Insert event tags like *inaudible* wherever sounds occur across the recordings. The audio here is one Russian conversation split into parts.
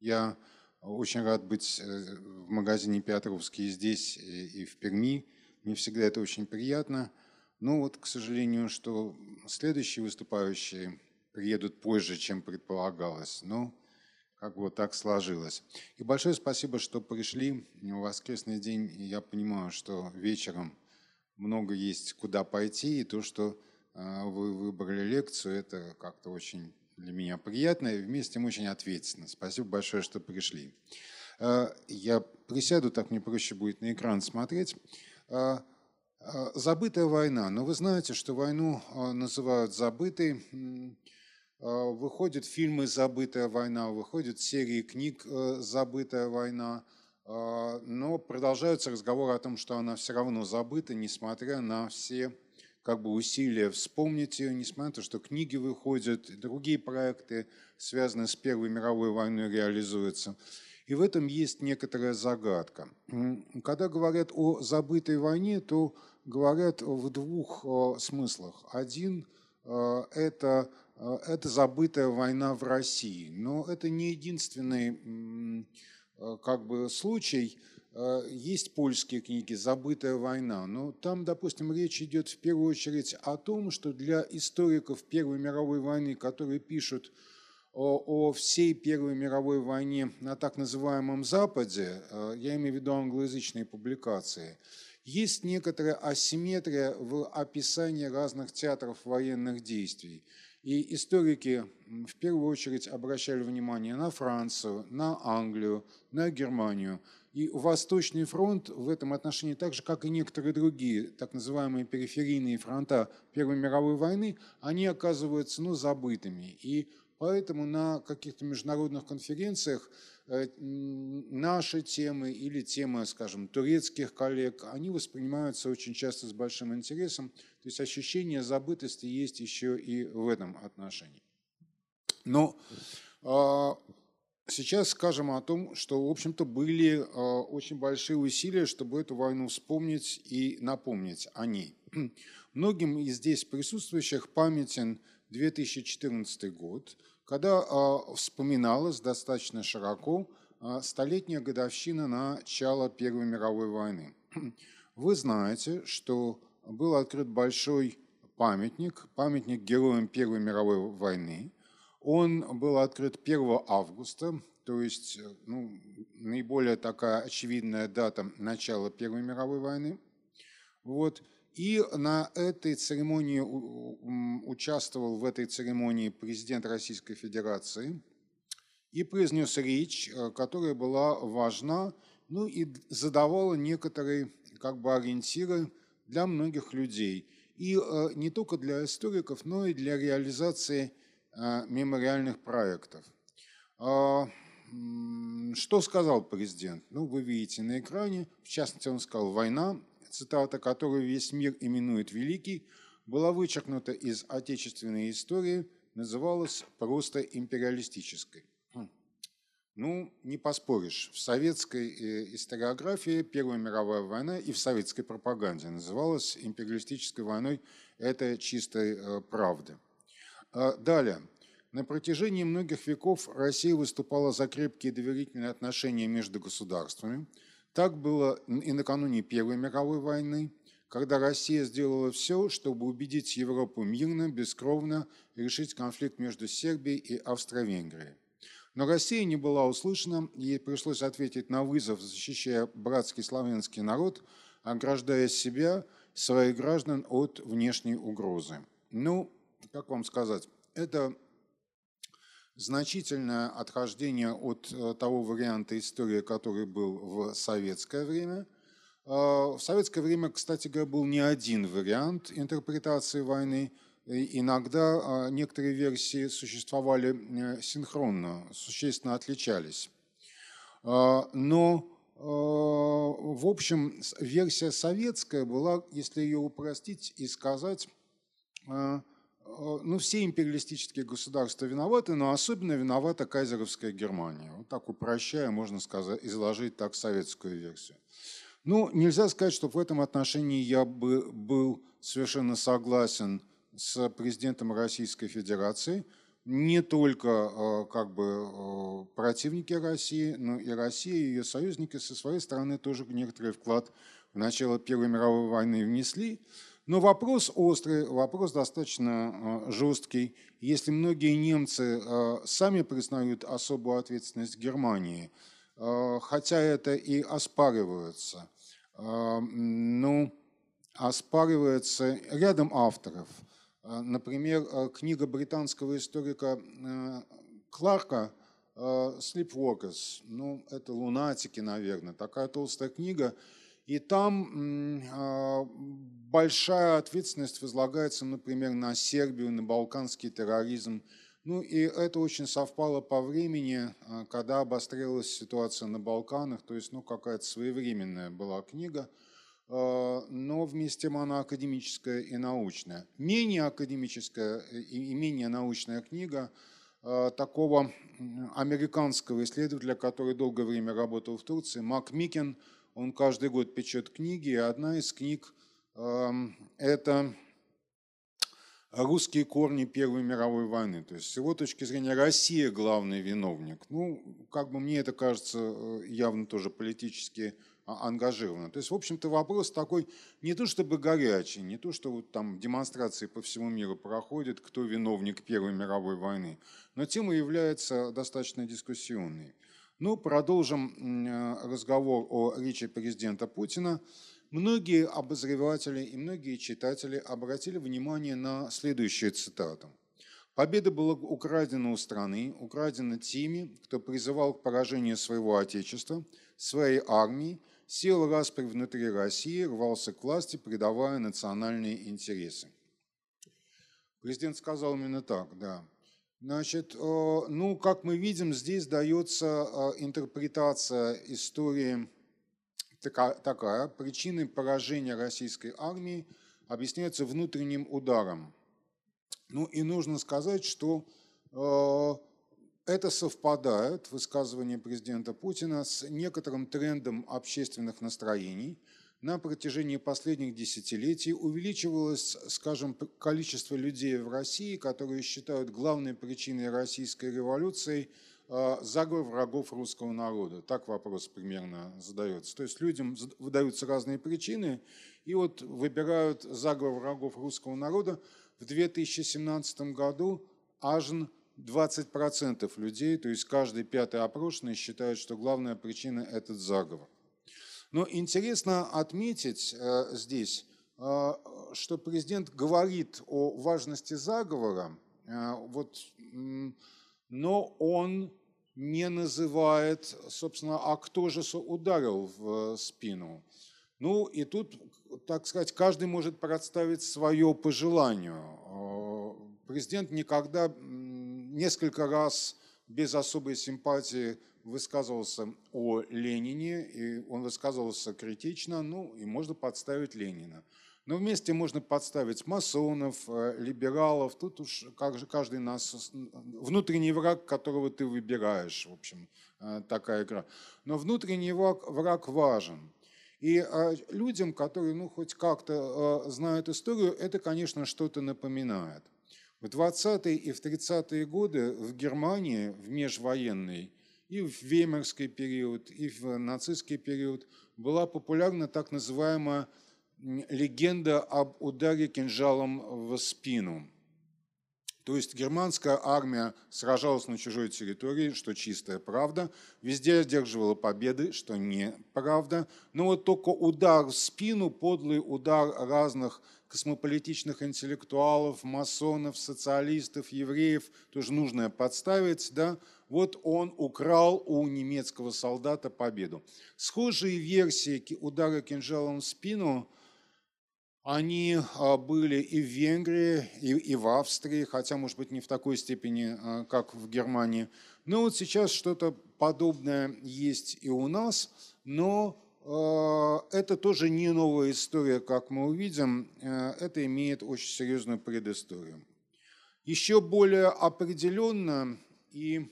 Я очень рад быть э, в магазине Петровский здесь и в Перми. Мне всегда это очень приятно. Но вот, к сожалению, что следующие выступающие приедут позже, чем предполагалось. Но как бы вот так сложилось. И большое спасибо, что пришли в воскресный день. Я понимаю, что вечером много есть куда пойти, и то, что а, вы выбрали лекцию, это как-то очень для меня приятно и вместе очень ответственно. Спасибо большое, что пришли. А, я присяду, так мне проще будет на экран смотреть. А, забытая война. Но вы знаете, что войну называют забытой. Выходят фильмы «Забытая война», выходят серии книг «Забытая война», но продолжаются разговоры о том, что она все равно забыта, несмотря на все как бы усилия вспомнить ее, несмотря на то, что книги выходят, другие проекты, связанные с Первой мировой войной, реализуются. И в этом есть некоторая загадка. Когда говорят о забытой войне, то говорят в двух э, смыслах. Один э, – это, э, это забытая война в России, но это не единственный как бы, случай – есть польские книги «Забытая война», но там, допустим, речь идет в первую очередь о том, что для историков Первой мировой войны, которые пишут о, всей Первой мировой войне на так называемом Западе, э, я имею в виду англоязычные публикации, есть некоторая асимметрия в описании разных театров военных действий. И историки в первую очередь обращали внимание на Францию, на Англию, на Германию – и Восточный фронт в этом отношении, так же как и некоторые другие так называемые периферийные фронта Первой мировой войны, они оказываются ну, забытыми. И поэтому на каких-то международных конференциях э, наши темы или темы, скажем, турецких коллег, они воспринимаются очень часто с большим интересом. То есть ощущение забытости есть еще и в этом отношении. Но а, Сейчас скажем о том, что, в общем-то, были а, очень большие усилия, чтобы эту войну вспомнить и напомнить о ней. *clears throat* Многим из здесь присутствующих памятен 2014 год, когда а, вспоминалась достаточно широко а, столетняя годовщина начала Первой мировой войны. *clears throat* Вы знаете, что был открыт большой памятник, памятник героям Первой мировой войны, он был открыт 1 августа, то есть э, ну, наиболее такая очевидная дата начала Первой мировой войны. Вот. И на этой церемонии участвовал в этой церемонии президент Российской Федерации и произнес речь, э, которая была важна, ну и задавала некоторые как бы ориентиры для многих людей. И э, не только для историков, но и для реализации мемориальных проектов. А, что сказал президент? Ну, вы видите на экране. В частности, он сказал «Война», цитата, которую весь мир именует «Великий», была вычеркнута из отечественной истории, называлась просто империалистической. Хм. Ну, не поспоришь. В советской э, историографии Первая мировая война и в советской пропаганде называлась империалистической войной. Это чистая э, правда. А, далее. На протяжении многих веков Россия выступала за крепкие доверительные отношения между государствами. Так было и накануне Первой мировой войны, когда Россия сделала все, чтобы убедить Европу мирно, бескровно решить конфликт между Сербией и Австро-Венгрией. Но Россия не была услышана, ей пришлось ответить на вызов, защищая братский славянский народ, ограждая себя, своих граждан от внешней угрозы. Ну, как вам сказать, это значительное отхождение от э, того варианта истории, который был в советское время. А, в советское время, кстати говоря, был не один вариант интерпретации войны. Иногда а, некоторые версии существовали э, синхронно, существенно отличались. А, но, в общем, версия советская была, если ее упростить и сказать, ну, все империалистические государства виноваты, но особенно виновата кайзеровская Германия. Вот так упрощая, можно сказать, изложить так советскую версию. Ну, нельзя сказать, что в этом отношении я бы был совершенно согласен с президентом Российской Федерации, не только как бы противники России, но и Россия и ее союзники со своей стороны тоже некоторый вклад в начало Первой мировой войны внесли. Но вопрос острый, вопрос достаточно жесткий. Если многие немцы сами признают особую ответственность Германии, хотя это и оспаривается, ну, оспаривается рядом авторов. Например, книга британского историка Кларка «Sleepwalkers». Ну, это лунатики, наверное. Такая толстая книга – и там а, большая ответственность возлагается, например, на Сербию, на балканский терроризм. Ну и это очень совпало по времени, а, когда обострилась ситуация на Балканах, то есть ну, какая-то своевременная была книга, а, но вместе тем она академическая и научная. Менее академическая и менее научная книга такого американского исследователя, который долгое время работал в Турции, Мак Микин – он каждый год печет книги, и одна из книг эм, – это русские корни Первой мировой войны. То есть с его точки зрения Россия главный виновник. Ну, как бы мне это кажется э, явно тоже политически а, ангажировано. То есть, в общем-то, вопрос такой не то чтобы горячий, не то, что вот там демонстрации по всему миру проходят, кто виновник Первой мировой войны, но тема является достаточно дискуссионной. Ну, продолжим э, разговор о речи президента Путина. Многие обозреватели и многие читатели обратили внимание на следующую цитату. Победа была украдена у страны, украдена теми, кто призывал к поражению своего отечества, своей армии, сел распри внутри России, рвался к власти, предавая национальные интересы. Президент сказал именно так, да. Значит, э, ну, как мы видим, здесь дается э, интерпретация истории такая. Причиной поражения российской армии объясняется внутренним ударом. Ну и нужно сказать, что э, это совпадает, высказывание президента Путина, с некоторым трендом общественных настроений – на протяжении последних десятилетий увеличивалось, скажем, количество людей в России, которые считают главной причиной российской революции а, заговор врагов русского народа. Так вопрос примерно задается. То есть людям выдаются разные причины, и вот выбирают заговор врагов русского народа. В 2017 году аж 20% людей, то есть каждый пятый опрошенный считает, что главная причина – этот заговор. Но интересно отметить э, здесь, э, что президент говорит о важности заговора, э, вот, но он не называет, собственно, а кто же ударил в спину. Ну и тут, так сказать, каждый может представить свое по желанию. Президент никогда несколько раз без особой симпатии высказывался о Ленине, и он высказывался критично, ну и можно подставить Ленина. Но вместе можно подставить масонов, э, либералов, тут уж как же каждый нас, внутренний враг, которого ты выбираешь, в общем, э, такая игра. Но внутренний враг, враг важен. И э, людям, которые ну, хоть как-то знают историю, это, конечно, что-то напоминает. В 20-е и в 30-е годы в Германии, в межвоенной, и в веймарский период, и в нацистский период была популярна так называемая легенда об ударе кинжалом в спину. То есть германская армия сражалась на чужой территории, что чистая правда, везде одерживала победы, что неправда. Но вот только удар в спину, подлый удар разных космополитичных интеллектуалов, масонов, социалистов, евреев, тоже нужно подставить, да, вот он украл у немецкого солдата победу. Схожие версии удара кинжалом в спину, они а, были и в Венгрии, и, и в Австрии, хотя, может быть, не в такой степени, а, как в Германии. Но вот сейчас что-то подобное есть и у нас, но а, это тоже не новая история, как мы увидим, это имеет очень серьезную предысторию. Еще более определенно и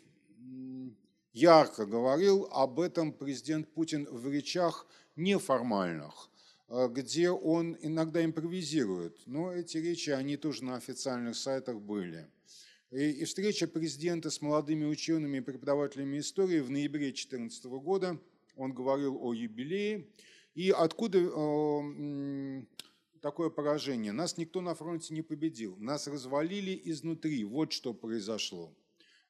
ярко говорил об этом президент Путин в речах неформальных, э, где он иногда импровизирует. Но эти речи, они тоже на официальных сайтах были. И встреча президента с молодыми учеными и преподавателями истории в ноябре 2014 года. Он говорил о юбилее. И откуда э, такое поражение? Нас никто на фронте не победил. Нас развалили изнутри. Вот что произошло.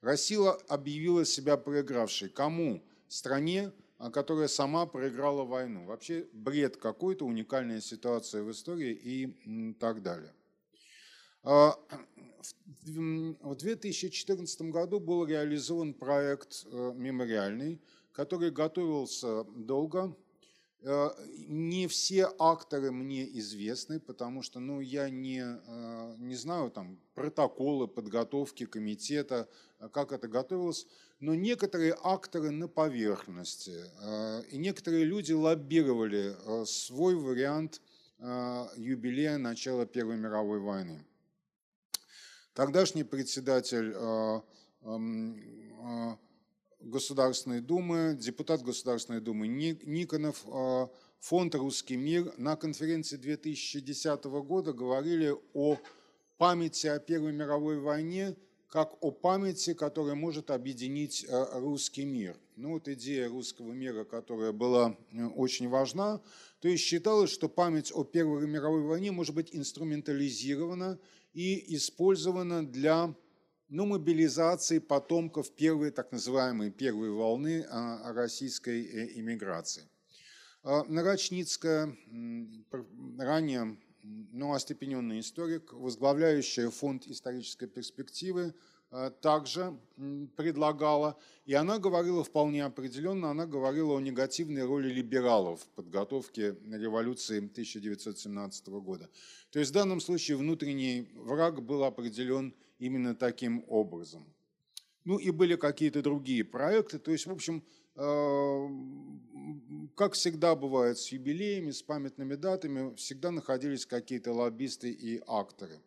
Россия объявила себя проигравшей. Кому? Стране, которая сама проиграла войну. Вообще бред какой-то, уникальная ситуация в истории и так далее. А, в 2014 году был реализован проект э, мемориальный, который готовился долго. Э, не все акторы мне известны, потому что ну, я не, э, не знаю там, протоколы подготовки комитета, как это готовилось но некоторые акторы на поверхности, э, и некоторые люди лоббировали э, свой вариант э, юбилея начала Первой мировой войны. Тогдашний председатель эм, Государственной Думы, депутат Государственной Думы Никонов, фонд «Русский мир» на конференции 2010 года говорили о памяти о Первой мировой войне как о памяти, которая может объединить э, русский мир. Ну вот идея русского мира, которая была э, очень важна, то есть считалось, что память о Первой мировой войне может быть инструментализирована и использована для ну, мобилизации потомков первой, так называемой первой волны а, российской э, иммиграции. А, Нарочницкая, ранее но остепененный историк, возглавляющая фонд исторической перспективы, э, также предлагала, и она говорила вполне определенно, она говорила о негативной роли либералов в подготовке революции 1917 года. То есть в данном случае внутренний враг был определен именно таким образом. Ну и были какие-то другие проекты, то есть, в общем, э, как всегда бывает с юбилеями, с памятными датами, всегда находились какие-то лоббисты и акторы.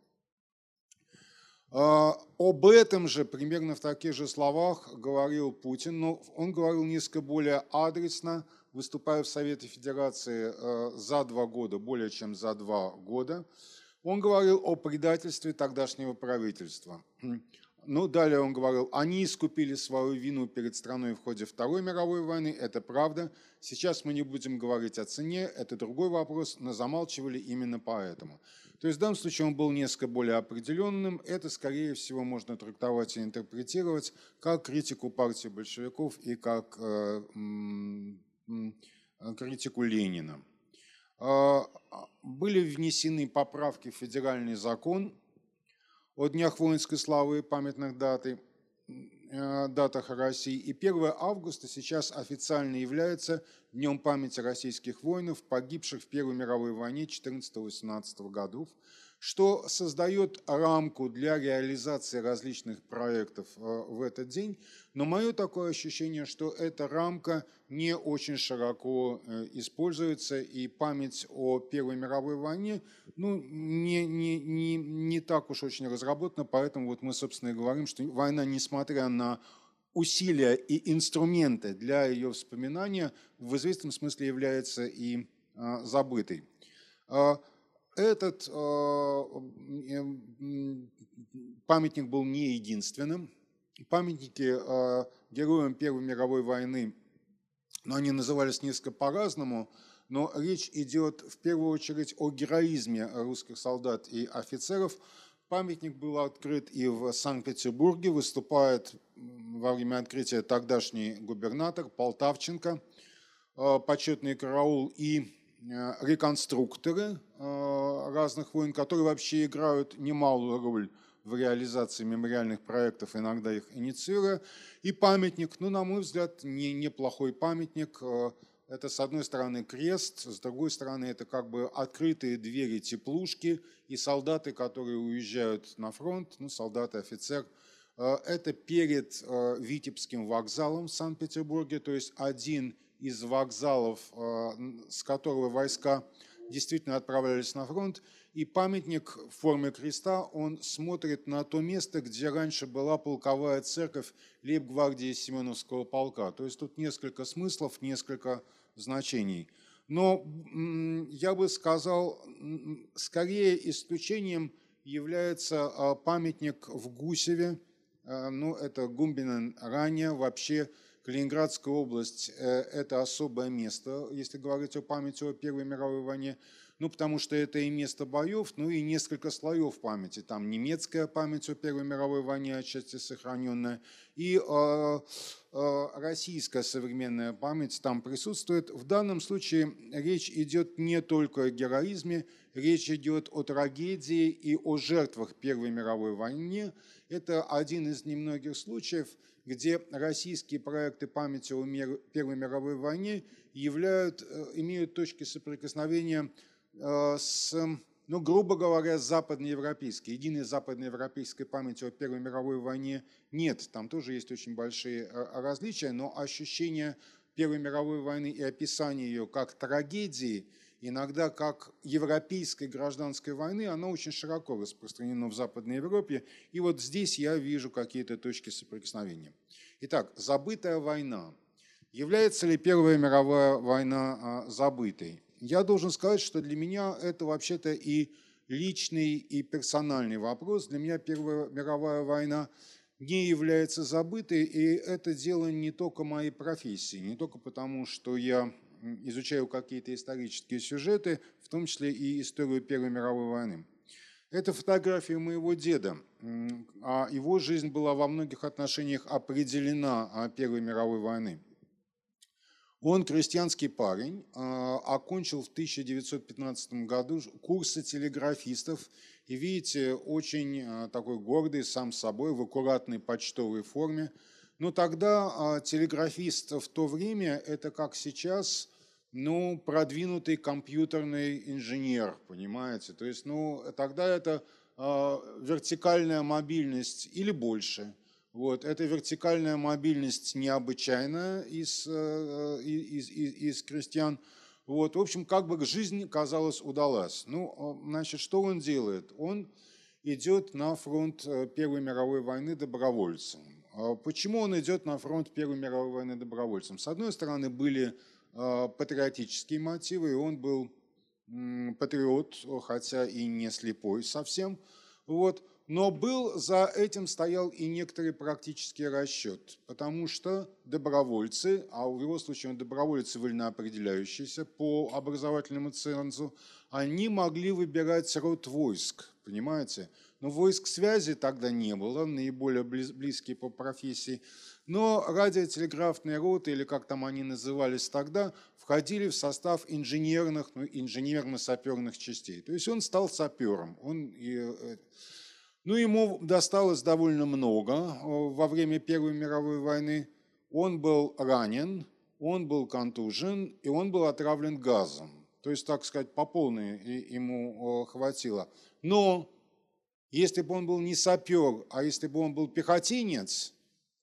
А, об этом же, примерно в таких же словах, говорил Путин, но он говорил несколько более адресно, выступая в Совете Федерации э, за два года, более чем за два года. Он говорил о предательстве тогдашнего правительства. *clears throat* Ну, далее он говорил, они искупили свою вину перед страной в ходе Второй мировой войны, это правда. Сейчас мы не будем говорить о цене, это другой вопрос, но замалчивали именно поэтому. То есть в данном случае он был несколько более определенным. Это, скорее всего, можно трактовать и интерпретировать как критику партии большевиков и как э, критику Ленина. Э, были внесены поправки в федеральный закон о днях воинской славы и памятных даты, э, датах России. И 1 августа сейчас официально является Днем памяти российских воинов, погибших в Первой мировой войне 14-18 годов что создает рамку для реализации различных проектов э, в этот день. Но мое такое ощущение, что эта рамка не очень широко э, используется, и память о Первой мировой войне ну, не, не, не, не так уж очень разработана, поэтому вот мы, собственно, и говорим, что война, несмотря на усилия и инструменты для ее вспоминания, в известном смысле является и а, забытой. Этот э, памятник был не единственным. Памятники э, героям Первой мировой войны, но они назывались несколько по-разному, но речь идет в первую очередь о героизме русских солдат и офицеров. Памятник был открыт и в Санкт-Петербурге, выступает во время открытия тогдашний губернатор Полтавченко, э, почетный караул и реконструкторы э, разных войн, которые вообще играют немалую роль в реализации мемориальных проектов, иногда их инициируя. И памятник, ну, на мой взгляд, не, неплохой памятник. Э, это, с одной стороны, крест, с другой стороны, это как бы открытые двери теплушки и солдаты, которые уезжают на фронт, ну, солдаты, офицер. Это перед Витебским вокзалом в Санкт-Петербурге, то есть один из вокзалов, э, с которого войска действительно отправлялись на фронт. И памятник в форме креста, он смотрит на то место, где раньше была полковая церковь лейб-гвардии Семеновского полка. То есть тут несколько смыслов, несколько значений. Но я бы сказал, скорее исключением является а, памятник в Гусеве. А, ну, это Гумбинен ранее. Вообще Калининградская область э, – это особое место, если говорить о памяти о Первой мировой войне ну, потому что это и место боев, ну и несколько слоев памяти. Там немецкая память о Первой мировой войне отчасти сохраненная, и э, э, российская современная память там присутствует. В данном случае речь идет не только о героизме, речь идет о трагедии и о жертвах Первой мировой войны. Это один из немногих случаев, где российские проекты памяти о Первой мировой войне являют, э, имеют точки соприкосновения Э, с, ну, грубо говоря, западноевропейской, единой западноевропейской памяти о Первой мировой войне нет. Там тоже есть очень большие э, различия, но ощущение Первой мировой войны и описание ее как трагедии, иногда как европейской гражданской войны, оно очень широко распространено в Западной Европе. И вот здесь я вижу какие-то точки соприкосновения. Итак, забытая война. Является ли Первая мировая война а, забытой? я должен сказать, что для меня это вообще-то и личный, и персональный вопрос. Для меня Первая мировая война не является забытой, и это дело не только моей профессии, не только потому, что я изучаю какие-то исторические сюжеты, в том числе и историю Первой мировой войны. Это фотография моего деда. А его жизнь была во многих отношениях определена Первой мировой войны. Он крестьянский парень, а, окончил в 1915 году курсы телеграфистов. И видите, очень а, такой гордый сам собой, в аккуратной почтовой форме. Но тогда а, телеграфист в то время, это как сейчас, ну, продвинутый компьютерный инженер, понимаете? То есть, ну, тогда это вертикальная мобильность или больше – вот, эта вертикальная мобильность необычайная из, э, из, из, из крестьян. Вот, в общем, как бы жизнь, казалось, удалась. Ну, значит, что он делает? Он идет на фронт э, Первой мировой войны добровольцем. А почему он идет на фронт Первой мировой войны добровольцем? С одной стороны, были э, патриотические мотивы, и он был патриот, хотя и не слепой совсем. Вот. Но был за этим стоял и некоторый практический расчет, потому что добровольцы, а в его случае добровольцы вольно определяющиеся по образовательному цензу, они могли выбирать род войск, понимаете? Но войск связи тогда не было, наиболее близкие по профессии. Но радиотелеграфные роты, или как там они назывались тогда, входили в состав инженерных, ну, инженерно-саперных частей. То есть он стал сапером. Он, э, ну, ему досталось довольно много э, во время Первой мировой войны. Он был ранен, он был контужен, и он был отравлен газом. То есть, так сказать, по полной ему э, хватило. Но если бы он был не сапер, а если бы он был пехотинец,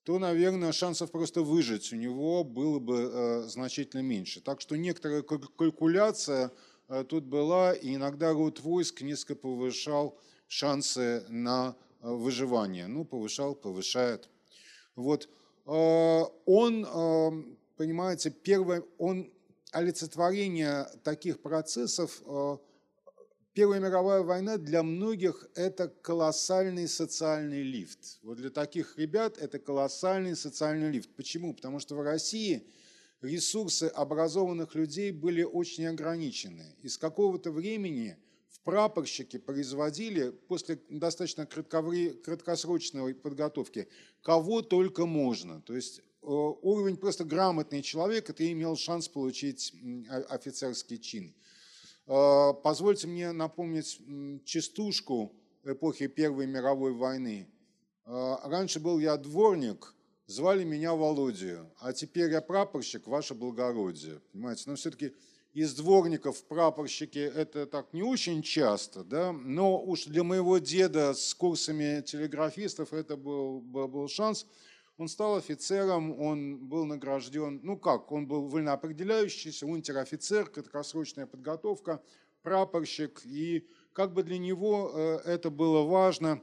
то, наверное, шансов просто выжить у него было бы э, значительно меньше. Так что некоторая калькуляция тут была, и иногда род войск несколько повышал шансы на э, выживание. Ну, повышал, повышает. Вот. Э, он, э, понимаете, первое, он олицетворение таких процессов. Первая мировая война для многих – это колоссальный социальный лифт. Вот для таких ребят это колоссальный социальный лифт. Почему? Потому что в России ресурсы образованных людей были очень ограничены. Из какого-то времени – в прапорщике производили после достаточно краткосрочной подготовки кого только можно. То есть э, уровень просто грамотный человек, и ты имел шанс получить офицерский чин. Э, позвольте мне напомнить частушку эпохи Первой мировой войны. Э, раньше был я дворник, звали меня Володию, а теперь я прапорщик, ваше благородие. Понимаете, но все-таки из дворников прапорщики это так не очень часто, да, но уж для моего деда с курсами телеграфистов это был, был, был шанс. Он стал офицером, он был награжден, ну как, он был вольноопределяющийся, унтер-офицер, краткосрочная подготовка, прапорщик, и как бы для него э, это было важно.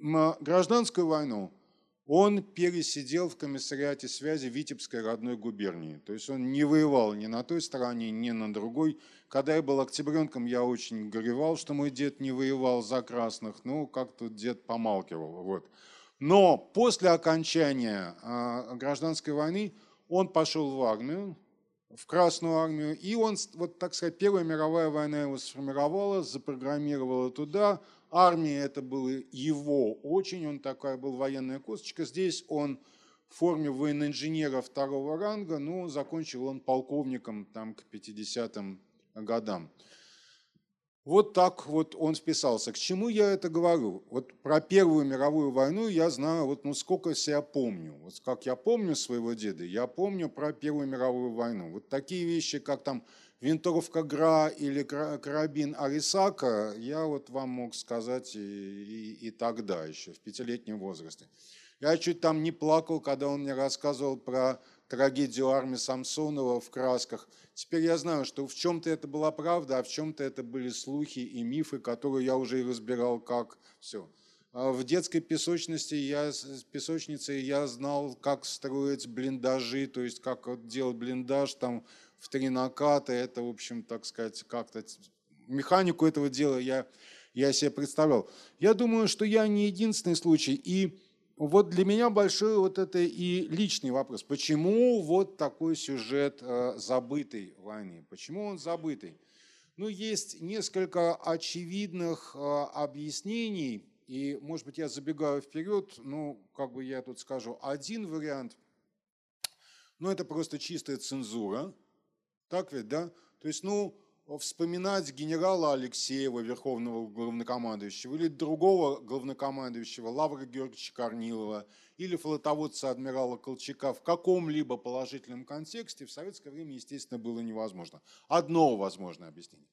Гражданскую войну он пересидел в комиссариате связи Витебской родной губернии. То есть он не воевал ни на той стороне, ни на другой. Когда я был октябренком, я очень горевал, что мой дед не воевал за красных. Ну, как-то дед помалкивал. Вот. Но после окончания а, гражданской войны он пошел в армию, в Красную армию, и он, вот так сказать, Первая мировая война его сформировала, запрограммировала туда, армия это было его очень, он такая был военная косточка. Здесь он в форме военно-инженера второго ранга, но закончил он полковником там к 50-м годам. Вот так вот он списался. К чему я это говорю? Вот про Первую мировую войну я знаю, вот ну сколько себя помню. Вот как я помню своего деда, я помню про Первую мировую войну. Вот такие вещи, как там винтовка ГРА или карабин Арисака, я вот вам мог сказать и, и, и тогда еще, в пятилетнем возрасте. Я чуть там не плакал, когда он мне рассказывал про трагедию армии Самсонова в красках. Теперь я знаю, что в чем-то это была правда, а в чем-то это были слухи и мифы, которые я уже и разбирал, как все. А в детской песочности я, песочнице я знал, как строить блиндажи, то есть как делать блиндаж, там в три наката, это, в общем, так сказать, как-то механику этого дела я, я себе представлял. Я думаю, что я не единственный случай, и вот для меня большой вот это и личный вопрос. Почему вот такой сюжет э, забытой войны? Почему он забытый? Ну, есть несколько очевидных э, объяснений, и, может быть, я забегаю вперед, ну, как бы я тут скажу, один вариант, ну, это просто чистая цензура, так ведь, да? То есть, ну, вспоминать генерала Алексеева, верховного главнокомандующего, или другого главнокомандующего, Лавра Георгиевича Корнилова, или флотоводца адмирала Колчака в каком-либо положительном контексте в советское время, естественно, было невозможно. Одно возможное объяснение.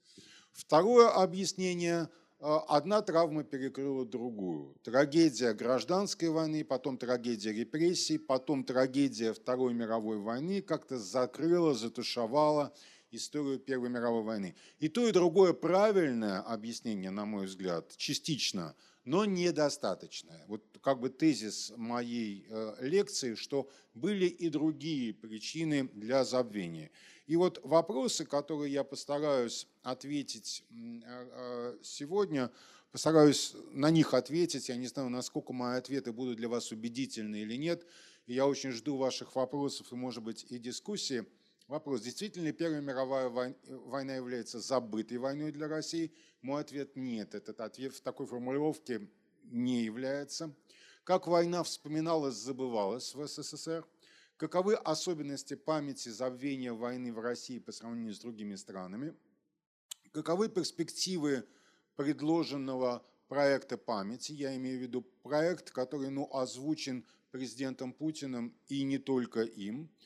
Второе объяснение – одна травма перекрыла другую. Трагедия гражданской войны, потом трагедия репрессий, потом трагедия Второй мировой войны как-то закрыла, затушевала историю Первой мировой войны. И то, и другое правильное объяснение, на мой взгляд, частично, но недостаточное. Вот как бы тезис моей э, лекции, что были и другие причины для забвения. И вот вопросы, которые я постараюсь ответить э, э, сегодня, постараюсь на них ответить. Я не знаю, насколько мои ответы будут для вас убедительны или нет. И я очень жду ваших вопросов и, может быть, и дискуссии. Вопрос, действительно ли Первая мировая война является забытой войной для России? Мой ответ – нет. Этот ответ в такой формулировке не является. Как война вспоминалась, забывалась в СССР? Каковы особенности памяти забвения войны в России по сравнению с другими странами? Каковы перспективы предложенного проекта памяти? Я имею в виду проект, который ну, озвучен президентом Путиным и не только им –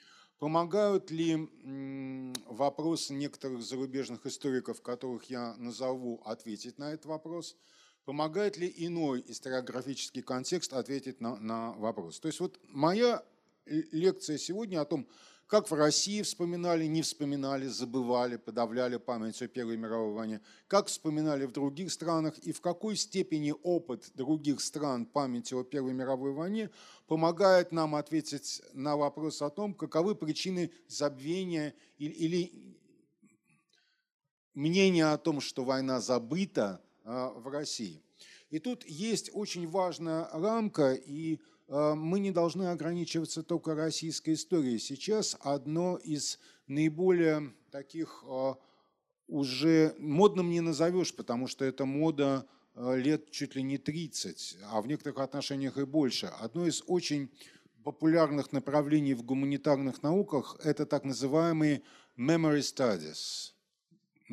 Помогают ли вопросы некоторых зарубежных историков, которых я назову, ответить на этот вопрос? Помогает ли иной историографический контекст ответить на, на вопрос? То есть вот моя лекция сегодня о том, как в России вспоминали, не вспоминали, забывали, подавляли память о Первой мировой войне, как вспоминали в других странах и в какой степени опыт других стран памяти о Первой мировой войне помогает нам ответить на вопрос о том, каковы причины забвения или, мнения о том, что война забыта а, в России. И тут есть очень важная рамка, и мы не должны ограничиваться только российской историей. Сейчас одно из наиболее таких э, уже модным не назовешь, потому что это мода э, лет чуть ли не 30, а в некоторых отношениях и больше. Одно из очень популярных направлений в гуманитарных науках – это так называемые memory studies –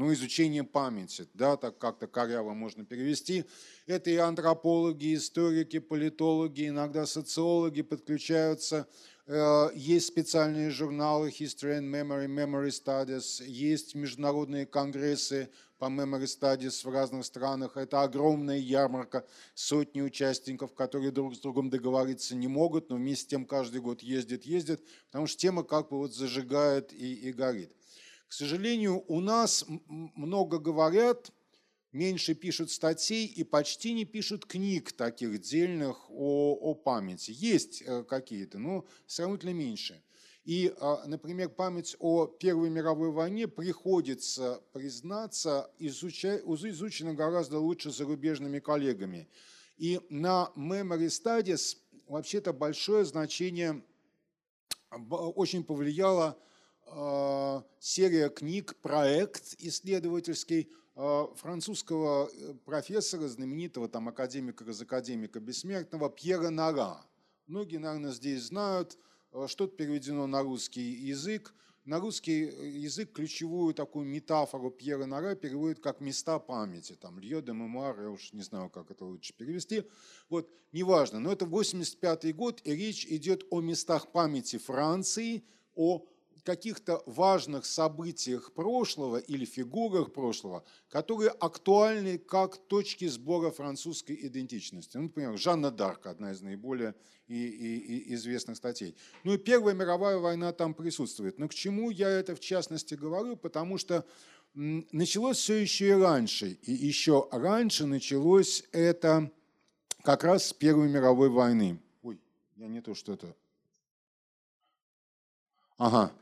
ну, изучение памяти, да, так как-то коряво можно перевести. Это и антропологи, историки, политологи, иногда социологи подключаются. Э, есть специальные журналы History and Memory, Memory Studies, есть международные конгрессы по Memory Studies в разных странах. Это огромная ярмарка, сотни участников, которые друг с другом договориться не могут, но вместе с тем каждый год ездит, ездит, потому что тема как бы вот зажигает и, и горит. К сожалению, у нас много говорят, меньше пишут статей и почти не пишут книг таких дельных о, о памяти. Есть э, какие-то, но сравнительно меньше. И, а, например, память о Первой мировой войне приходится признаться, изуча, изучена гораздо лучше зарубежными коллегами. И на Memory Studies вообще-то большое значение очень повлияла а, серия книг, проект исследовательский а, французского э, профессора, знаменитого там академика, академика бессмертного Пьера Нара. Многие, наверное, здесь знают – Э, что-то переведено на русский язык. На русский э, язык ключевую такую метафору Пьера Наре переводит как «места памяти». Там «Лье де мемуар», я уж не знаю, как это лучше перевести. Вот, неважно, но это 85 год, и речь идет о местах памяти Франции, о каких-то важных событиях прошлого или фигурах прошлого, которые актуальны как точки сбора французской идентичности. Ну, например, Жанна Дарк, одна из наиболее и, и, и известных статей. Ну и Первая мировая война там присутствует. Но к чему я это в частности говорю? Потому что началось все еще и раньше. И еще раньше началось это как раз с Первой мировой войны. Ой, я не то что-то Ага.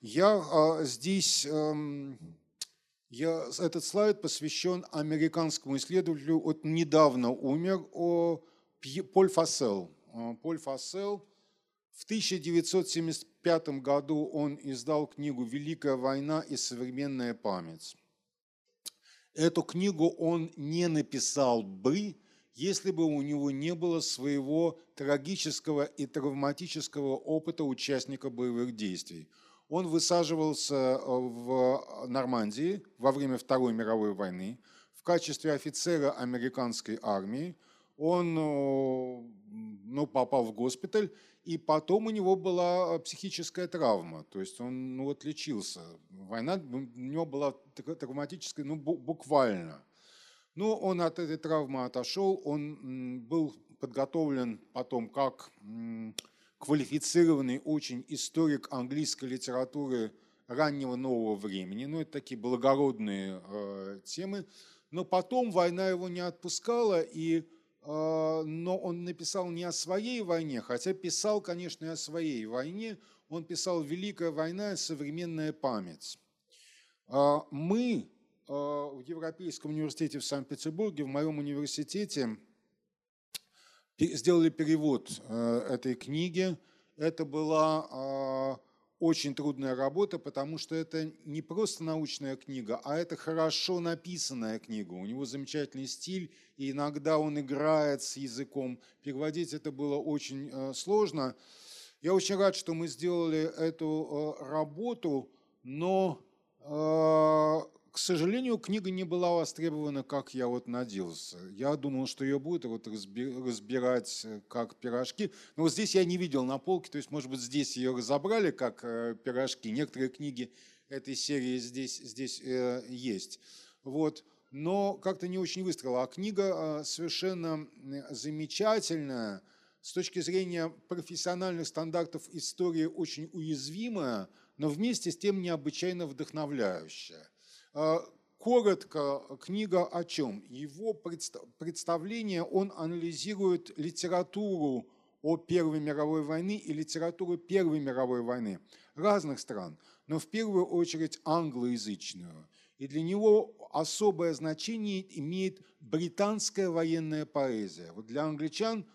Я а, здесь, эм, я, этот слайд посвящен американскому исследователю, вот недавно умер, о, Поль Фассел. А, Поль Фассел в 1975 году он издал книгу «Великая война и современная память». Эту книгу он не написал бы, если бы у него не было своего трагического и травматического опыта участника боевых действий. Он высаживался э, в Нормандии во время Второй мировой войны в качестве офицера американской армии. Он э, ну, попал в госпиталь, и потом у него была психическая травма, то есть он ну, вот. Война у него была травматическая, ну, буквально. Но он от этой травмы отошел, он был подготовлен потом как квалифицированный очень историк английской литературы раннего нового времени. Ну, это такие благородные э, темы. Но потом война его не отпускала, и, э, но он написал не о своей войне, хотя писал, конечно, и о своей войне. Он писал «Великая война и современная память». Э, мы Э, в Европейском университете в Санкт-Петербурге, в моем университете, сделали перевод э, этой книги. Это была э, очень трудная работа, потому что это не просто научная книга, а это хорошо написанная книга. У него замечательный стиль, и иногда он играет с языком. Переводить это было очень сложно. Я очень рад, что мы сделали эту работу, но к сожалению, книга не была востребована, как я вот надеялся. Я думал, что ее будут вот разбирать э, как пирожки. Но вот здесь я не видел на полке, то есть, может быть, здесь ее разобрали как э, пирожки. Некоторые книги этой серии здесь, здесь э, есть. Вот. Но как-то не очень выстрела. А книга совершенно замечательная. С точки зрения профессиональных стандартов история очень уязвимая, но вместе с тем необычайно вдохновляющая. А, коротко, книга о чем? Его представление, он анализирует литературу о Первой мировой войне и литературу Первой мировой войны разных стран, но в первую очередь англоязычную. И для него особое значение имеет британская военная поэзия. Вот для англичан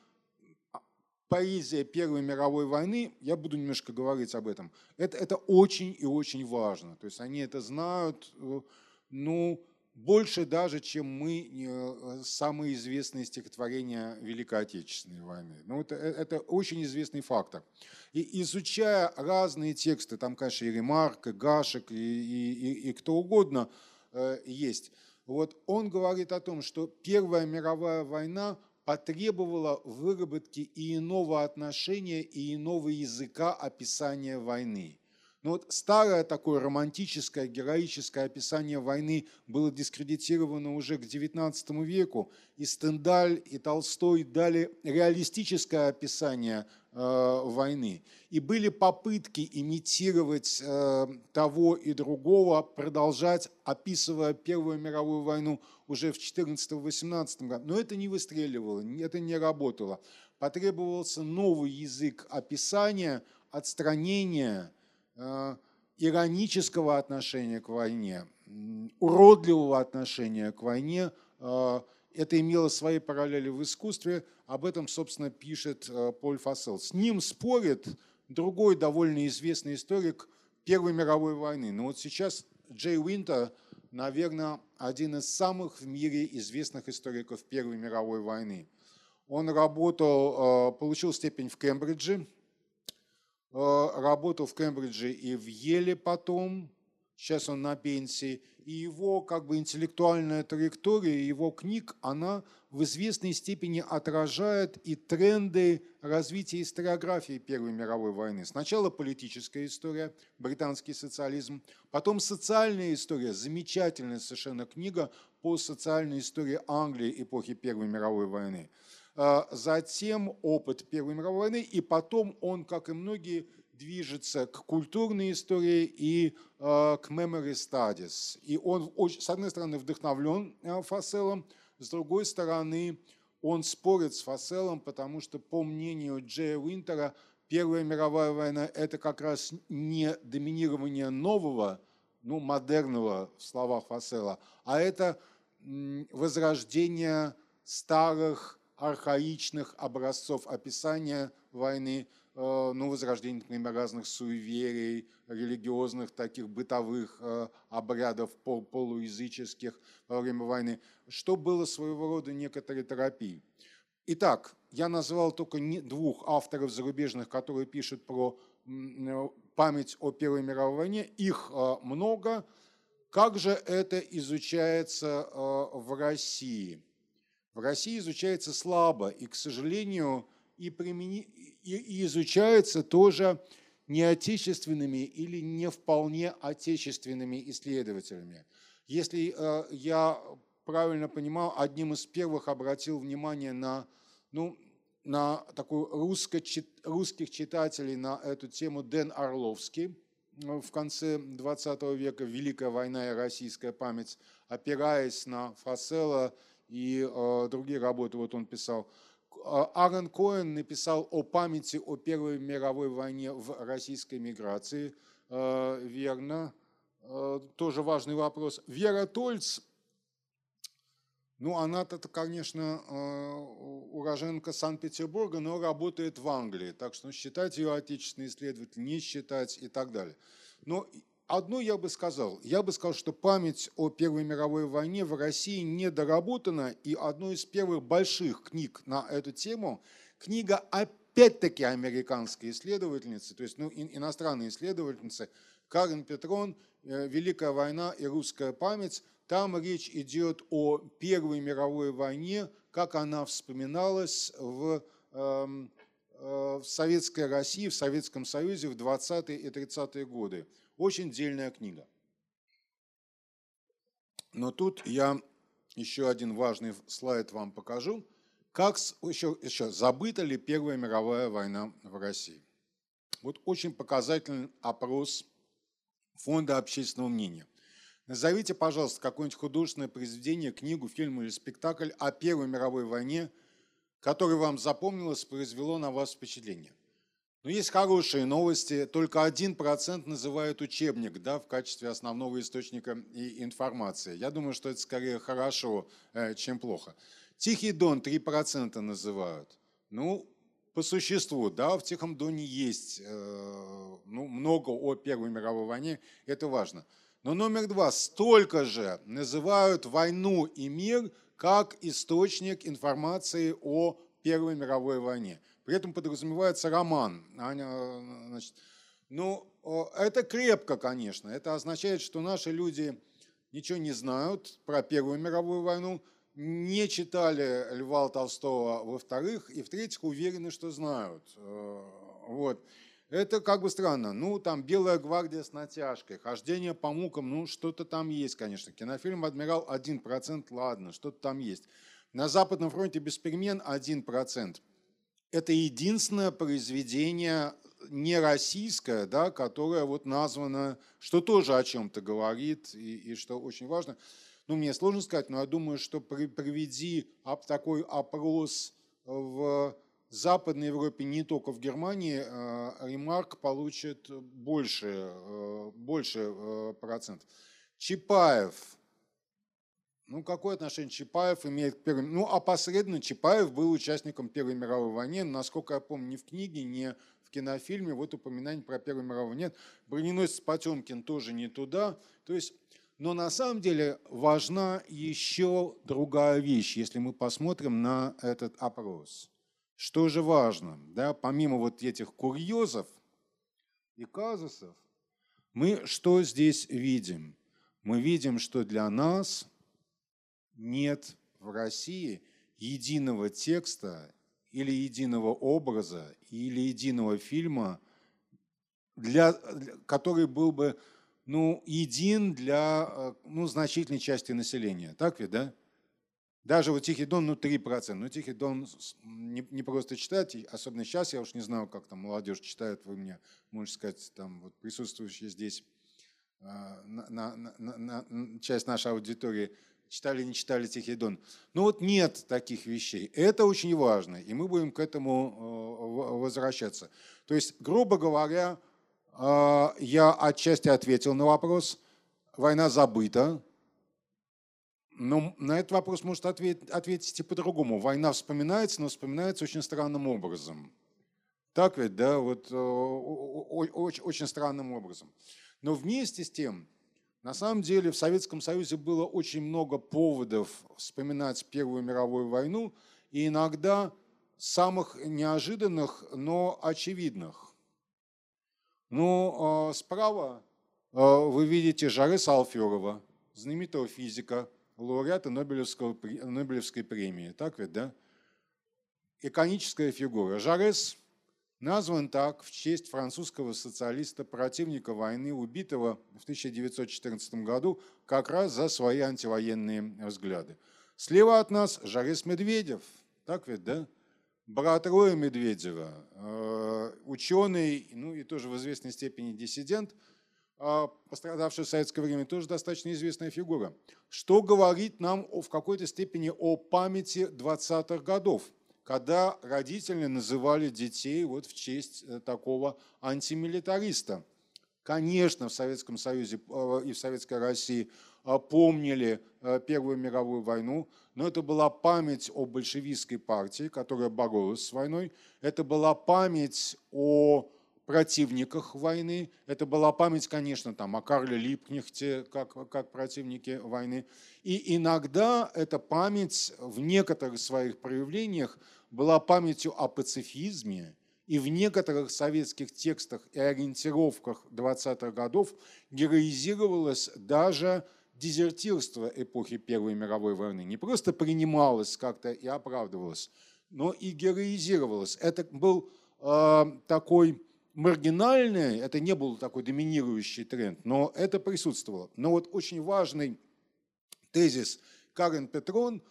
поэзия Первой мировой войны, я буду немножко говорить об этом, это, это очень и очень важно. То есть они это знают, э, ну, больше даже, чем мы э, самые известные стихотворения Великой Отечественной войны. Ну, это, э, это очень известный фактор. И изучая разные тексты, там, конечно, и Ремарк, и Гашек, и, и, и, и кто угодно э, есть, вот он говорит о том, что Первая мировая война потребовала выработки и иного отношения, и иного языка описания войны. Но вот старое такое романтическое, героическое описание войны было дискредитировано уже к XIX веку. И Стендаль, и Толстой дали реалистическое описание э, войны. И были попытки имитировать э, того и другого, продолжать, описывая Первую мировую войну уже в 14-18 году. Но это не выстреливало, это не работало. Потребовался новый язык описания, отстранения – иронического отношения к войне, уродливого отношения к войне. Э, это имело свои параллели в искусстве. Об этом, собственно, пишет э, Поль Фассел. С ним спорит другой довольно известный историк Первой мировой войны. Но вот сейчас Джей Уинтер, наверное, один из самых в мире известных историков Первой мировой войны. Он работал, получил степень в Кембридже, Э, работал в Кембридже и в Еле потом, сейчас он на пенсии, и его как бы интеллектуальная траектория, его книг, она в известной степени отражает и тренды развития историографии Первой мировой войны. Сначала политическая история, британский социализм, потом социальная история, замечательная совершенно книга по социальной истории Англии эпохи Первой мировой войны – затем опыт Первой мировой войны, и потом он, как и многие, движется к культурной истории и а, к memory studies. И он, с одной стороны, вдохновлен а, Фасселом, с другой стороны, он спорит с Фасселом, потому что, по мнению Джея Уинтера, Первая мировая война – это как раз не доминирование нового, ну, модерного в словах Фассела, а это возрождение старых архаичных образцов описания войны, э, ну, возрождение, например, разных суеверий, религиозных, таких бытовых э, обрядов полуязыческих во время войны, что было своего рода некоторой терапией. Итак, я назвал только двух авторов зарубежных, которые пишут про э, память о Первой мировой войне. Их много. Как же это изучается в России? В России изучается слабо и, к сожалению, и, примени... и изучается тоже не отечественными или не вполне отечественными исследователями. Если э, я правильно понимал, одним из первых обратил внимание на, ну, на такую русско русских читателей на эту тему Дэн Орловский э, в конце 20 века «Великая война и российская память», опираясь на Фасела и э, другие работы вот он писал. А, Аарон Коэн написал о памяти о Первой мировой войне в российской миграции. Э, верно. Э, тоже важный вопрос. Вера Тольц, ну, она-то, конечно, уроженка Санкт-Петербурга, но работает в Англии. Так что считать ее отечественный исследователь, не считать и так далее. Но Одно я бы сказал. Я бы сказал, что память о Первой мировой войне в России недоработана, и одной из первых больших книг на эту тему книга опять-таки американской исследовательницы, то есть ну, иностранной исследовательницы, Карен Петрон э, «Великая война и русская память». Там речь идет о Первой мировой войне, как она вспоминалась в, эм, э, в Советской России, в Советском Союзе в 20-е и 30-е годы. Очень дельная книга. Но тут я еще один важный слайд вам покажу. Как еще, еще забыта ли Первая мировая война в России? Вот очень показательный опрос Фонда общественного мнения. Назовите, пожалуйста, какое-нибудь художественное произведение, книгу, фильм или спектакль о Первой мировой войне, который вам запомнилось, произвело на вас впечатление. Но есть хорошие новости. Только 1% называют учебник да, в качестве основного источника и информации. Я думаю, что это скорее хорошо, э, чем плохо. Тихий Дон 3% называют. Ну, по существу, да, в Тихом Доне есть э, ну, много о Первой мировой войне, это важно. Но номер два, столько же называют войну и мир как источник информации о Первой мировой войне. При этом подразумевается роман. Значит, ну, это крепко, конечно. Это означает, что наши люди ничего не знают про Первую мировую войну, не читали Льва Толстого, во-вторых, и в-третьих, уверены, что знают. Э, вот. Это как бы странно. Ну, там «Белая гвардия» с натяжкой, «Хождение по мукам», ну, что-то там есть, конечно. Кинофильм «Адмирал» 1%, ладно, что-то там есть. На Западном фронте без перемен 1%. Это единственное произведение не российское, да, которое вот названо, что тоже о чем-то говорит и, и что очень важно. Ну, мне сложно сказать, но я думаю, что при, приведи такой опрос в Западной Европе, не только в Германии, э, ремарк получит больше, э, больше э, процент. Чапаев. Ну, какое отношение Чапаев имеет к Первой Ну, опосредованно Чапаев был участником Первой мировой войны. Насколько я помню, ни в книге, ни в кинофильме вот упоминаний про Первую мировую нет. Броненосец Потемкин тоже не туда. То есть но на самом деле важна еще другая вещь, если мы посмотрим на этот опрос. Что же важно? Да, помимо вот этих курьезов и казусов, мы что здесь видим? Мы видим, что для нас нет в России единого текста или единого образа или единого фильма, для, который был бы ну, един для э, ну, значительной части населения. Так ведь, да? Даже вот Тихий Дон, ну, 3%. Ну, Тихий Дон не, не просто читать, особенно сейчас, я уж не знаю, как там молодежь читает, вы мне можете сказать, там, вот присутствующие здесь а, на, на, на, на, часть нашей аудитории, читали, не читали Тихий. Но вот нет таких вещей. Это очень важно, и мы будем к этому э, возвращаться. То есть, грубо говоря, а, я отчасти ответил на вопрос. Война забыта, но на этот вопрос может ответить, ответить и по-другому. Война вспоминается, но вспоминается очень странным образом. Так ведь, да, вот э, очень странным образом. Но вместе с тем, на самом деле в Советском Союзе было очень много поводов вспоминать Первую мировую войну, и иногда самых неожиданных, но очевидных. Ну, справа э, вы видите Жары Салферова, знаменитого физика, лауреата Нобелевской премии. Так ведь, да? Иконическая фигура. Жарес назван так в честь французского социалиста, противника войны, убитого в 1914 году как раз за свои антивоенные взгляды. Слева от нас Жарес Медведев. Так ведь, да? Брат Роя Медведева, э, ученый, ну и тоже в известной степени диссидент – а, пострадавшая в советское время, тоже достаточно известная фигура. Что говорит нам в какой-то степени о памяти 20-х годов, когда родители называли детей вот в честь э, такого антимилитариста. Конечно, в Советском Союзе э, и в Советской России э, помнили Первую мировую войну, но это была память о большевистской партии, которая боролась с войной. Это была память о противниках войны. Это была память, конечно, там, о Карле Липкнехте, как, как противнике войны. И иногда эта память в некоторых своих проявлениях была памятью о пацифизме, и в некоторых советских текстах и ориентировках 20-х годов героизировалось даже дезертирство эпохи Первой мировой войны. Не просто принималось как-то и оправдывалось, но и героизировалось. Это был э, такой маргинальное, это не был такой доминирующий тренд, но это присутствовало. Но вот очень важный тезис Карен Петрон,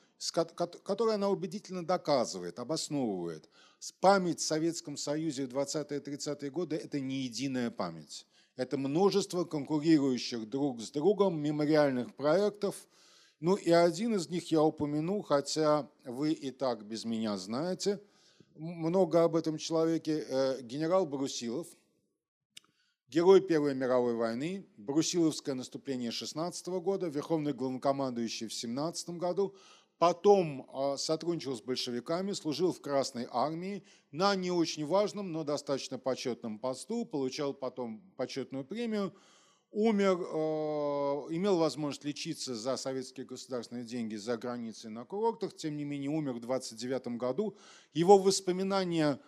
который она убедительно доказывает, обосновывает. Память в Советском Союзе в 20-30-е годы – это не единая память. Это множество конкурирующих друг с другом мемориальных проектов. Ну и один из них я упомяну, хотя вы и так без меня знаете – много об этом человеке. Э, генерал Брусилов, герой Первой мировой войны, Брусиловское наступление 16 года, верховный главнокомандующий в 17 году, потом э, сотрудничал с большевиками, служил в Красной армии на не очень важном, но достаточно почетном посту, получал потом почетную премию – умер, э, имел возможность лечиться за советские государственные деньги за границей на курортах, тем не менее умер в 29 году. Его воспоминания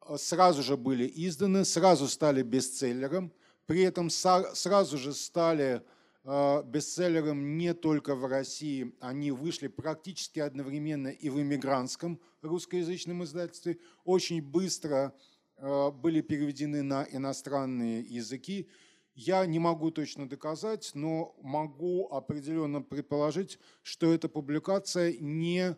э, сразу же были изданы, сразу стали бестселлером, при этом сразу же стали э, бестселлером не только в России, они вышли практически одновременно и в иммигрантском русскоязычном издательстве. Очень быстро были переведены на иностранные языки. Я не могу точно доказать, но могу определенно предположить, что эта публикация не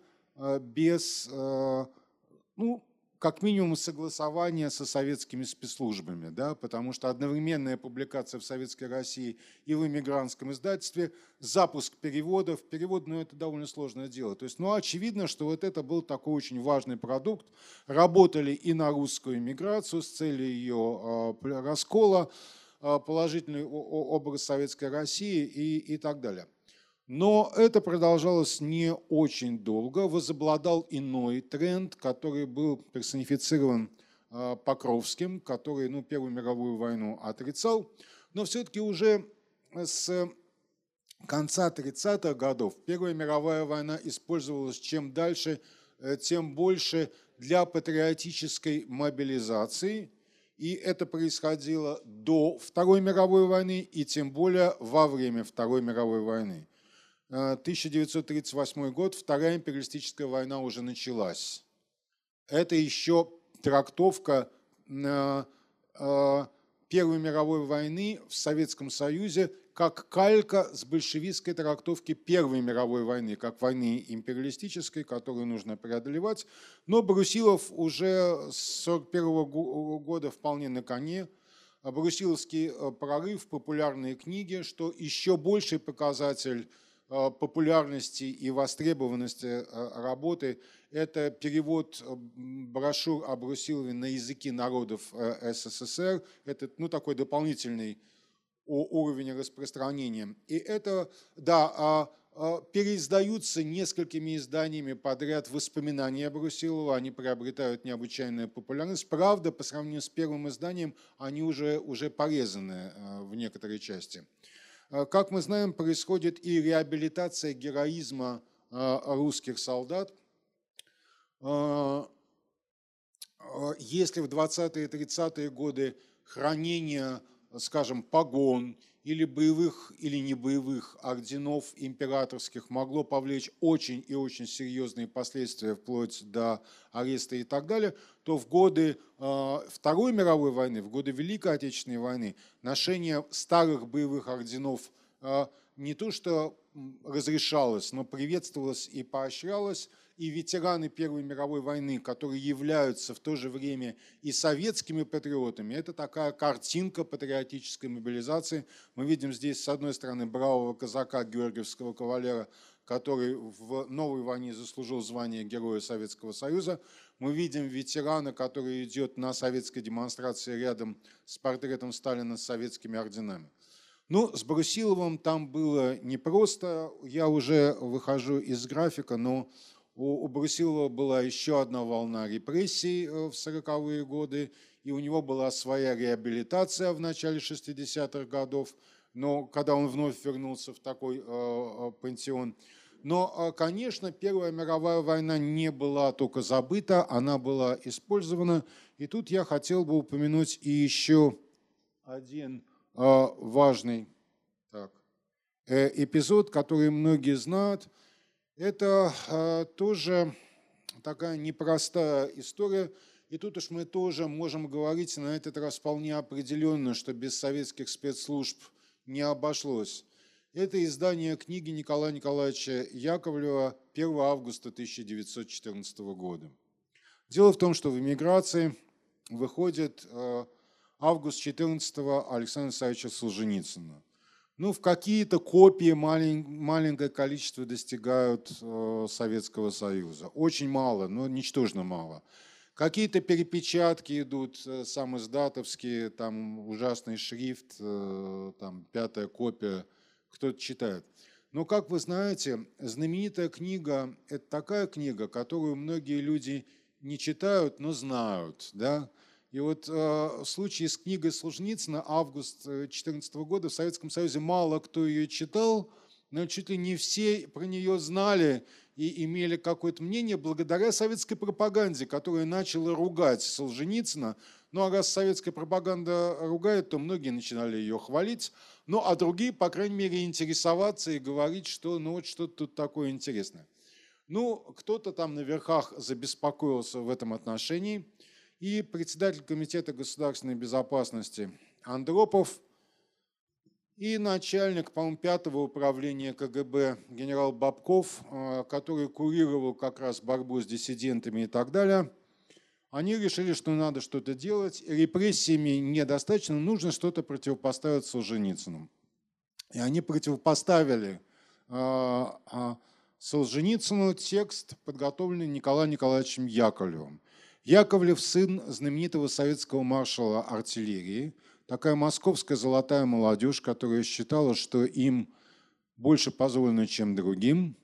без, ну, как минимум согласование со советскими спецслужбами, да, потому что одновременная публикация в Советской России и в иммигрантском издательстве, запуск переводов, перевод, ну, это довольно сложное дело. То есть, ну, очевидно, что вот это был такой очень важный продукт. Работали и на русскую иммиграцию с целью ее э, раскола, э, положительный образ Советской России и, и так далее. Но это продолжалось не очень долго. Возобладал иной тренд, который был персонифицирован а, Покровским, который ну, Первую мировую войну отрицал. Но все-таки уже с конца 30-х годов Первая мировая война использовалась чем дальше, э, тем больше для патриотической мобилизации. И это происходило до Второй мировой войны и тем более во время Второй мировой войны. 1938 год, Вторая империалистическая война уже началась. Это еще трактовка э, э, Первой мировой войны в Советском Союзе как калька с большевистской трактовки Первой мировой войны, как войны империалистической, которую нужно преодолевать. Но Брусилов уже с 1941 года вполне на коне. Брусиловский э, прорыв, популярные книги, что еще больший показатель – Э, популярности и востребованности э, работы – это перевод брошюр об Брусилове на языки народов СССР. Это ну, такой дополнительный уровень распространения. И это, да, а, а, переиздаются несколькими изданиями подряд воспоминания Брусилова, они приобретают необычайную популярность. Правда, по сравнению с первым изданием, они уже, уже порезаны в некоторой части. Как мы знаем, происходит и реабилитация героизма русских солдат. Если в 20-е и 30-е годы хранение, скажем, погон или боевых, или не боевых орденов императорских могло повлечь очень и очень серьезные последствия, вплоть до ареста и так далее, то в годы э, Второй мировой войны, в годы Великой Отечественной войны ношение старых боевых орденов э, не то что разрешалось, но приветствовалось и поощрялось – и ветераны Первой мировой войны, которые являются в то же время и советскими патриотами. Это такая картинка патриотической мобилизации. Мы видим здесь, с одной стороны, бравого казака Георгиевского кавалера, который в новой войне заслужил звание Героя Советского Союза. Мы видим ветерана, который идет на советской демонстрации рядом с портретом Сталина с советскими орденами. Ну, с Брусиловым там было непросто. Я уже выхожу из графика, но у, у Брусилова была еще одна волна репрессий э, в 40-е годы, и у него была своя реабилитация в начале 60-х годов, но когда он вновь вернулся в такой э, э пансион. Но, э, конечно, Первая мировая война не была только забыта, она была использована. И тут я хотел бы упомянуть и еще один важный так, э, эпизод, который многие знают – это э, тоже такая непростая история. И тут уж мы тоже можем говорить на этот раз вполне определенно, что без советских спецслужб не обошлось. Это издание книги Николая Николаевича Яковлева 1 августа 1914 года. Дело в том, что в эмиграции выходит э, август 14 Александра Савича Солженицына – ну, в какие-то копии малень, маленькое количество достигают э, Советского Союза. Очень мало, но ничтожно мало. Какие-то перепечатки идут, э, сам издатовские, там ужасный шрифт, э, там пятая копия, кто-то читает. Но, как вы знаете, знаменитая книга – это такая книга, которую многие люди не читают, но знают. Да? И вот э, в случае с книгой Солженицына август 2014 э, года в Советском Союзе мало кто ее читал, но чуть ли не все про нее знали и имели какое-то мнение благодаря советской пропаганде, которая начала ругать Солженицына. Ну а раз советская пропаганда ругает, то многие начинали ее хвалить, ну а другие, по крайней мере, интересоваться и говорить, что ну вот что-то тут такое интересное. Ну, кто-то там на верхах забеспокоился в этом отношении – и председатель Комитета государственной безопасности Андропов и начальник, по-моему, пятого управления КГБ генерал Бабков, э, который курировал как раз борьбу с диссидентами и так далее, они решили, что надо что-то делать, репрессиями недостаточно, нужно что-то противопоставить Солженицыну. И они противопоставили э, э, Солженицыну текст, подготовленный Николаем Николаевичем Яковлевым. Яковлев – сын знаменитого советского маршала артиллерии, такая московская золотая молодежь, которая считала, что им больше позволено, чем другим.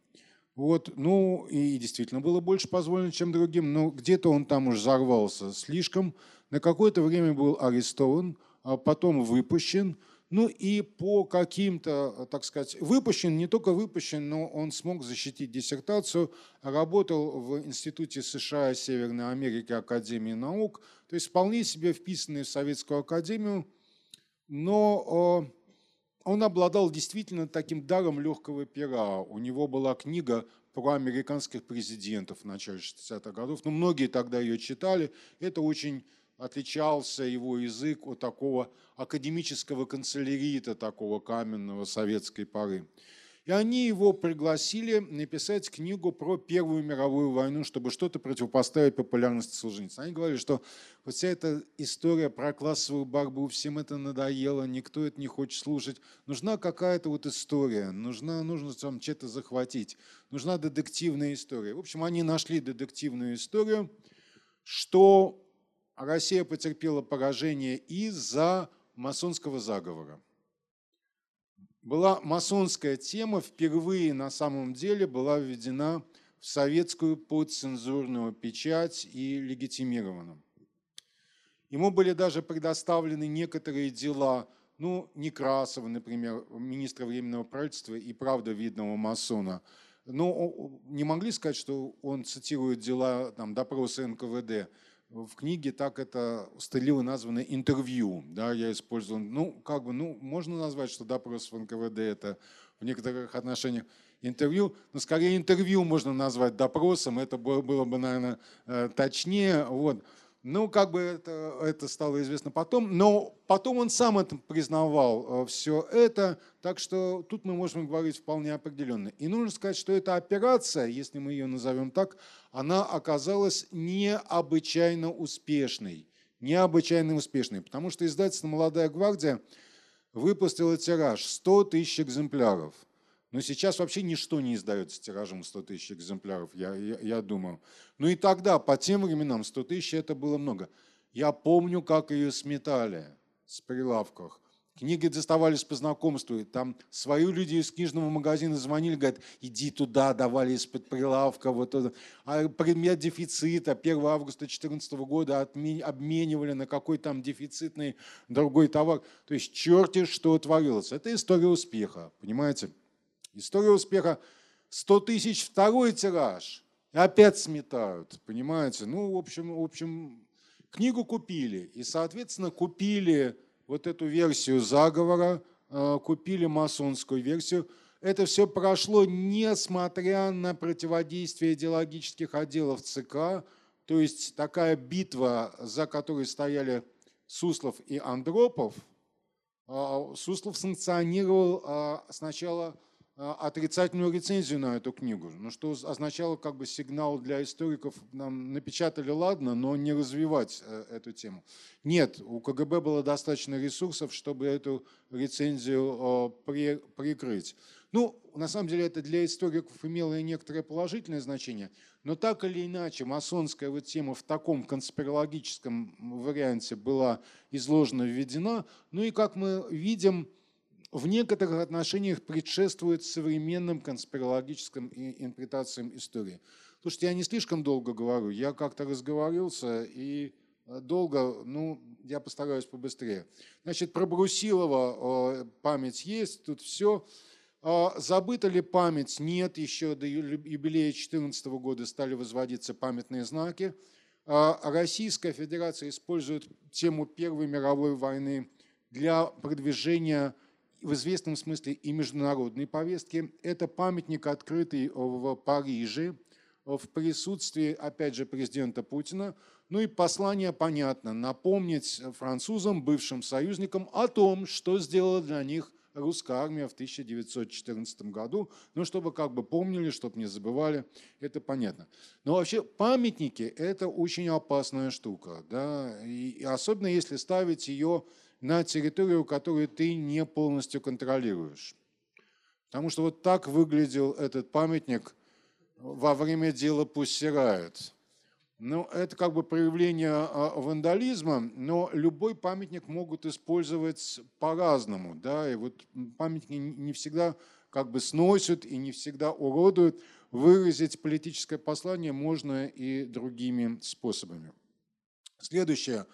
Вот, ну и действительно было больше позволено, чем другим, но где-то он там уже взорвался слишком. На какое-то время был арестован, а потом выпущен – ну и по каким-то, так сказать, выпущен, не только выпущен, но он смог защитить диссертацию, работал в Институте США Северной Америки Академии наук, то есть вполне себе вписанный в Советскую Академию, но он обладал действительно таким даром легкого пера. У него была книга про американских президентов в начале 60-х годов, но многие тогда ее читали. Это очень отличался его язык от такого академического канцелярита, такого каменного советской поры. И они его пригласили написать книгу про Первую мировую войну, чтобы что-то противопоставить популярности Солженицына. Они говорили, что вот вся эта история про классовую борьбу, всем это надоело, никто это не хочет слушать. Нужна какая-то вот история, нужна, нужно там что-то захватить, нужна детективная история. В общем, они нашли детективную историю, что Россия потерпела поражение из-за масонского заговора. Была масонская тема, впервые на самом деле была введена в советскую подцензурную печать и легитимирована. Ему были даже предоставлены некоторые дела, ну, Некрасова, например, министра Временного правительства и правда видного масона. Но не могли сказать, что он цитирует дела там, допроса НКВД в книге так это стыдливо названо интервью. Да, я использовал, ну, как бы, ну, можно назвать, что допрос в НКВД это в некоторых отношениях интервью, но скорее интервью можно назвать допросом, это было бы, наверное, э, точнее. Вот. Ну, как бы это, это стало известно потом, но потом он сам это признавал, э, все это, так что тут мы можем говорить вполне определенно. И нужно сказать, что эта операция, если мы ее назовем так, она оказалась необычайно успешной. Необычайно успешной, потому что издательство «Молодая гвардия» выпустило тираж 100 тысяч экземпляров – но сейчас вообще ничто не издается тиражом 100 тысяч экземпляров, я, я, я думаю. Ну и тогда, по тем временам, 100 тысяч это было много. Я помню, как ее сметали с прилавках. Книги доставались по знакомству, и там свои люди из книжного магазина звонили, говорят, иди туда, давали из-под прилавка. Вот это. А предмет дефицита 1 августа 2014 года обменивали на какой там дефицитный другой товар. То есть черти что творилось. Это история успеха, понимаете? История успеха 100 тысяч, второй тираж. И опять сметают, понимаете? Ну, в общем, в общем, книгу купили. И, соответственно, купили вот эту версию заговора, э, купили масонскую версию. Это все прошло, несмотря на противодействие идеологических отделов ЦК. То есть такая битва, за которой стояли Суслов и Андропов, э, Суслов санкционировал э, сначала а, отрицательную рецензию на эту книгу, ну, что означало как бы сигнал для историков, нам напечатали, ладно, но не развивать э, эту тему. Нет, у КГБ было достаточно ресурсов, чтобы эту рецензию при, прикрыть. Ну, на самом деле это для историков имело и некоторое положительное значение, но так или иначе масонская вот тема в таком конспирологическом варианте была изложена, введена. Ну и как мы видим, в некоторых отношениях предшествует современным конспирологическим интерпретациям истории. Слушайте, я не слишком долго говорю, я как-то разговорился и э, долго, ну, я постараюсь побыстрее. Значит, про Брусилова э, память есть, тут все. А забыта ли память? Нет, еще до юбилея 2014 года стали возводиться памятные знаки. А Российская Федерация использует тему Первой мировой войны для продвижения в известном смысле и международной повестки. Это памятник, открытый в Париже в присутствии, опять же, президента Путина. Ну и послание понятно, напомнить французам, бывшим союзникам о том, что сделала для них русская армия в 1914 году, ну, чтобы как бы помнили, чтобы не забывали, это понятно. Но вообще памятники – это очень опасная штука, да, и особенно если ставить ее на территорию, которую ты не полностью контролируешь. Потому что вот так выглядел этот памятник во время дела Пуссирает. Ну, это как бы проявление а, вандализма, но любой памятник могут использовать по-разному, да, и вот памятники не всегда как бы сносят и не всегда уродуют. Выразить политическое послание можно и другими способами. Следующая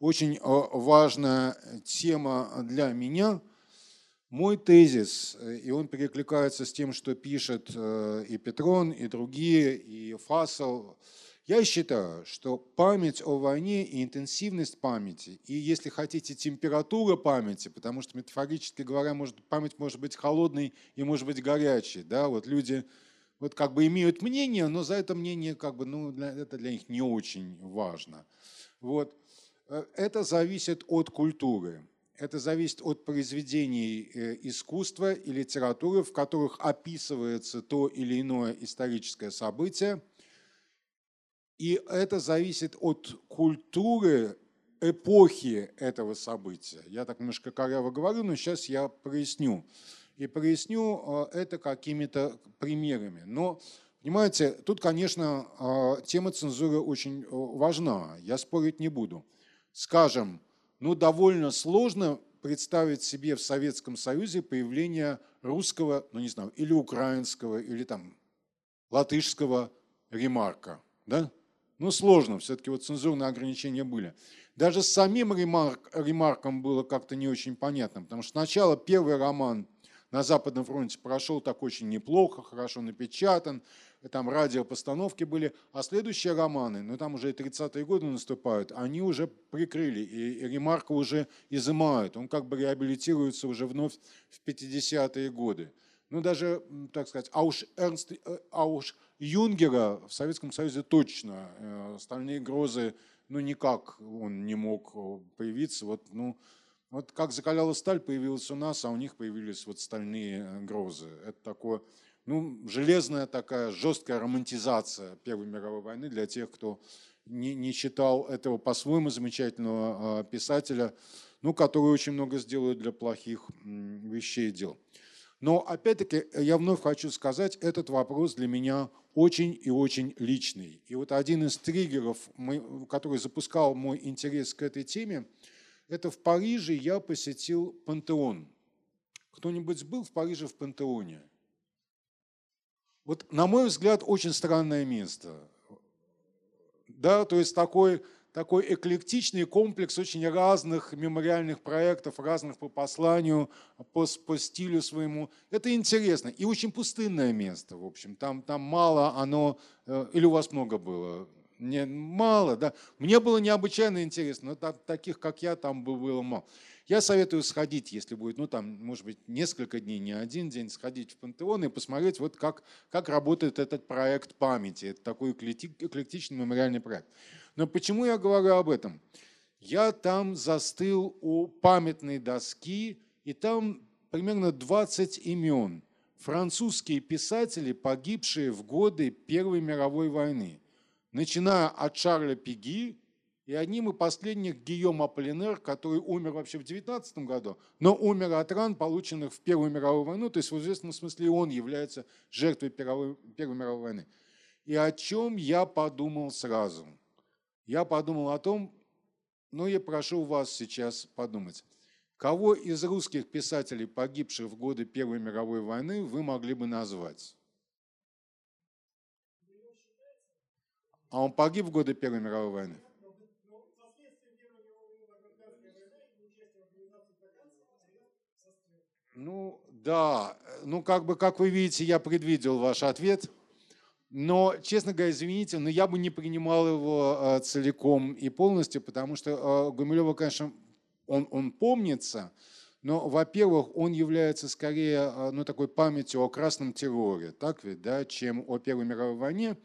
очень а, важная тема для меня – мой тезис, э, и он перекликается с тем, что пишет э, и Петрон, и другие, и Фасел, я считаю, что память о войне и интенсивность памяти, и, если хотите, температура памяти, потому что, метафорически говоря, может, память может быть холодной и может быть горячей. Да? Вот люди вот как бы имеют мнение, но за это мнение как бы, ну, для, это для них не очень важно. Вот. Э, это зависит от культуры. Это зависит от произведений э, искусства и литературы, в которых описывается то или иное историческое событие – и это зависит от культуры эпохи этого события. Я так немножко коряво говорю, но сейчас я проясню. И проясню э, это какими-то примерами. Но, понимаете, тут, конечно, тема цензуры очень важна. Я спорить не буду. Скажем, ну, довольно сложно представить себе в Советском Союзе появление русского, ну, не знаю, или украинского, или там латышского ремарка. Да? Ну, сложно, все-таки вот цензурные ограничения были. Даже с самим ремарк, ремарком было как-то не очень понятно, потому что сначала первый роман на Западном фронте прошел так очень неплохо, хорошо напечатан, там радиопостановки были, а следующие романы, ну там уже и 30-е годы наступают, они уже прикрыли, и, и ремарка уже изымают, он как бы реабилитируется уже вновь в 50-е годы. Ну даже, так сказать, а уж, Эрнст, э, а уж Юнгера в Советском Союзе точно. Э, Стальные грозы, ну никак он не мог э, появиться. Вот, ну, вот как закаляла сталь появилась у нас, а у них появились вот стальные э, грозы. Это такое, ну, железная такая жесткая романтизация Первой мировой войны для тех, кто не, не читал этого по-своему замечательного писателя, ну, который очень много сделает для плохих вещей и дел. Но опять-таки я вновь хочу сказать, этот вопрос для меня очень и очень личный. И вот один из триггеров, который запускал мой интерес к этой теме, это в Париже я посетил пантеон. Кто-нибудь был в Париже в пантеоне? Вот, на мой взгляд, очень странное место. Да, то есть такой такой эклектичный комплекс очень разных мемориальных проектов, разных по посланию, по, по стилю своему. Это интересно. И очень пустынное место, в общем. Там, там мало оно... Э, или у вас много было? Не, мало, да. Мне было необычайно интересно, но так, таких, как я, там было мало. Я советую сходить, если будет, ну там, может быть, несколько дней, не один день, сходить в Пантеон и посмотреть, вот как, как работает этот проект памяти. Это такой эклектичный мемориальный проект. Но почему я говорю об этом? Я там застыл у памятной доски, и там примерно 20 имен. Французские писатели, погибшие в годы Первой мировой войны. Начиная от Шарля Пиги, и одним из последних Гийом Аполлинер, который умер вообще в 19 году, но умер от ран, полученных в Первую мировую войну, то есть в известном смысле он является жертвой Первой, мировой войны. И о чем я подумал сразу – я подумал о том, ну я прошу вас сейчас подумать, кого из русских писателей, погибших в годы Первой мировой войны, вы могли бы назвать? А он погиб в годы Первой мировой войны? Ну, да. Ну, как бы, как вы видите, я предвидел ваш ответ. Но, честно говоря, извините, но я бы не принимал его э, целиком и полностью, потому что э, Гумилева, конечно, он, он помнится, но, во-первых, он является скорее э, ну, такой памятью о красном терроре, так ведь, да, чем о Первой мировой войне.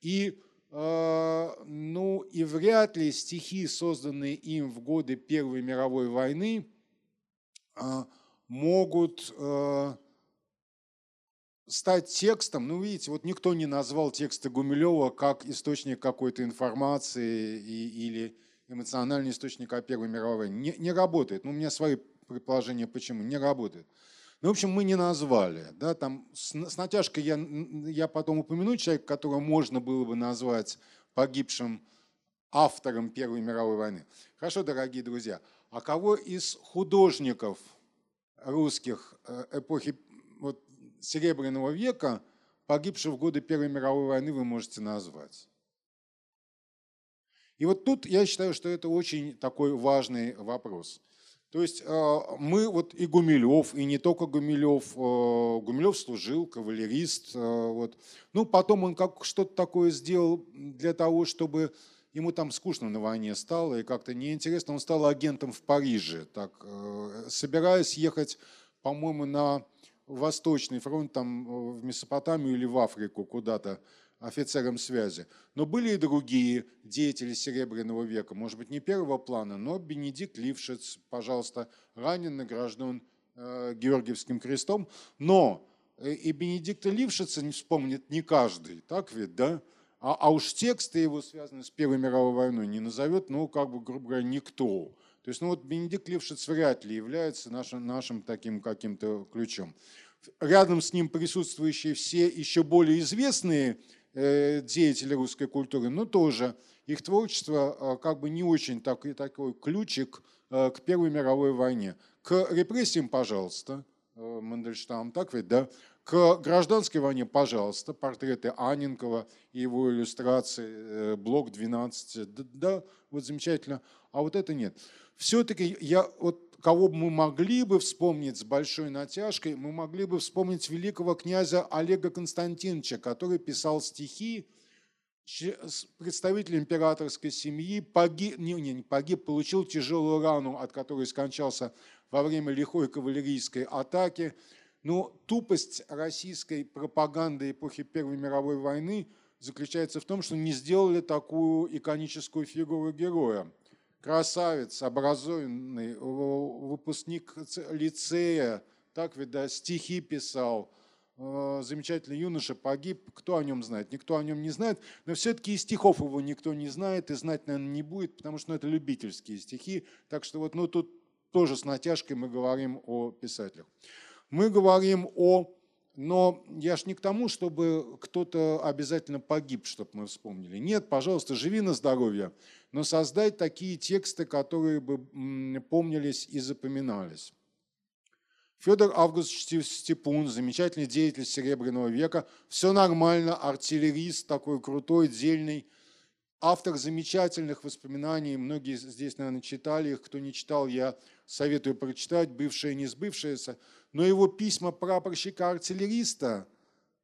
И э, ну и вряд ли стихи, созданные им в годы Первой мировой войны, э, могут э, стать текстом, ну, видите, вот никто не назвал тексты Гумилева как источник какой-то информации и, или эмоциональный источник о Первой мировой. Не, не работает. Ну, у меня свои предположения, почему. Не работает. Ну, в общем, мы не назвали. Да, там с, с натяжкой я, я потом упомяну человека, которого можно было бы назвать погибшим автором Первой мировой войны. Хорошо, дорогие друзья. А кого из художников русских э, эпохи вот, Серебряного века, погибших в годы Первой мировой войны, вы можете назвать? И вот тут я считаю, что это очень такой важный вопрос. То есть э, мы, вот и Гумилев, и не только Гумилев, э, Гумилев служил, кавалерист, вот. ну потом он как что-то такое сделал для того, чтобы ему там скучно на войне стало и как-то неинтересно, он стал агентом в Париже, так, собираясь ехать, по-моему, на Восточный фронт, там э, в Месопотамию или в Африку куда-то офицером связи. Но были и другие деятели Серебряного века, может быть, не первого плана, но Бенедикт Лившиц, пожалуйста, ранен, награжден э, Георгиевским крестом. Но э, и Бенедикта Лившица не вспомнит не каждый, так ведь, да? А, а уж тексты его, связанные с Первой мировой войной, не назовет, ну, как бы, грубо говоря, никто. То есть, ну вот Бенедикт Лившиц вряд ли является нашим, нашим таким каким-то ключом. Рядом с ним присутствующие все еще более известные э, деятели русской культуры, но тоже их творчество э, как бы не очень такой, такой ключик э, к Первой мировой войне. К репрессиям, пожалуйста, Мандельштам, так ведь, да? К гражданской войне, пожалуйста, портреты Аненкова и его иллюстрации, блок 12, да, вот замечательно, а вот это нет. Все-таки я, вот, кого бы мы могли бы вспомнить с большой натяжкой, мы могли бы вспомнить великого князя Олега Константиновича, который писал стихи, представитель императорской семьи, погиб, не, не, не погиб, получил тяжелую рану, от которой скончался во время лихой кавалерийской атаки. Но тупость российской пропаганды эпохи Первой мировой войны заключается в том, что не сделали такую иконическую фигуру героя. Красавец, образованный, выпускник лицея, так ведь, да, стихи писал, э, замечательный юноша погиб, кто о нем знает? Никто о нем не знает, но все-таки и стихов его никто не знает и знать, наверное, не будет, потому что ну, это любительские стихи, так что вот ну, тут тоже с натяжкой мы говорим о писателях. Мы говорим о но я ж не к тому, чтобы кто-то обязательно погиб, чтобы мы вспомнили. Нет, пожалуйста, живи на здоровье, но создай такие тексты, которые бы помнились и запоминались. Федор Август Степун, замечательный деятель Серебряного века, все нормально, артиллерист такой крутой, дельный, автор замечательных воспоминаний, многие здесь, наверное, читали их, кто не читал, я советую прочитать, бывшее не сбывшееся, но его письма прапорщика-артиллериста,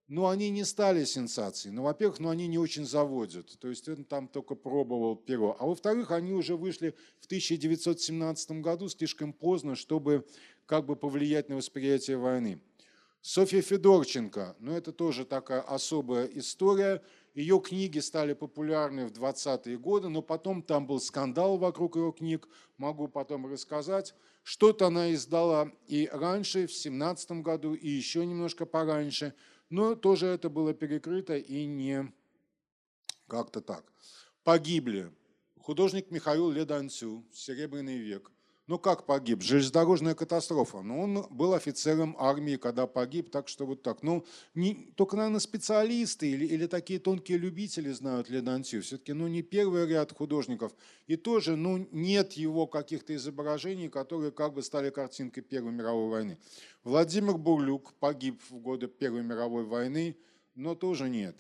ну, они не стали сенсацией. Ну, во-первых, ну, они не очень заводят, то есть он там только пробовал перо. А во-вторых, они уже вышли в 1917 году слишком поздно, чтобы как бы повлиять на восприятие войны. Софья Федорченко, ну, это тоже такая особая история – ее книги стали популярны в 20-е годы, но потом там был скандал вокруг ее книг, могу потом рассказать. Что-то она издала и раньше, в 17 году, и еще немножко пораньше, но тоже это было перекрыто и не как-то так. Погибли художник Михаил Леданцю, «Серебряный век», ну как погиб? Железнодорожная катастрофа. Но он был офицером армии, когда погиб, так что вот так. Ну, не, только, наверное, специалисты или, или такие тонкие любители знают Ледантью. Все-таки, ну, не первый ряд художников. И тоже, ну, нет его каких-то изображений, которые как бы стали картинкой Первой мировой войны. Владимир Бурлюк погиб в годы Первой мировой войны, но тоже нет.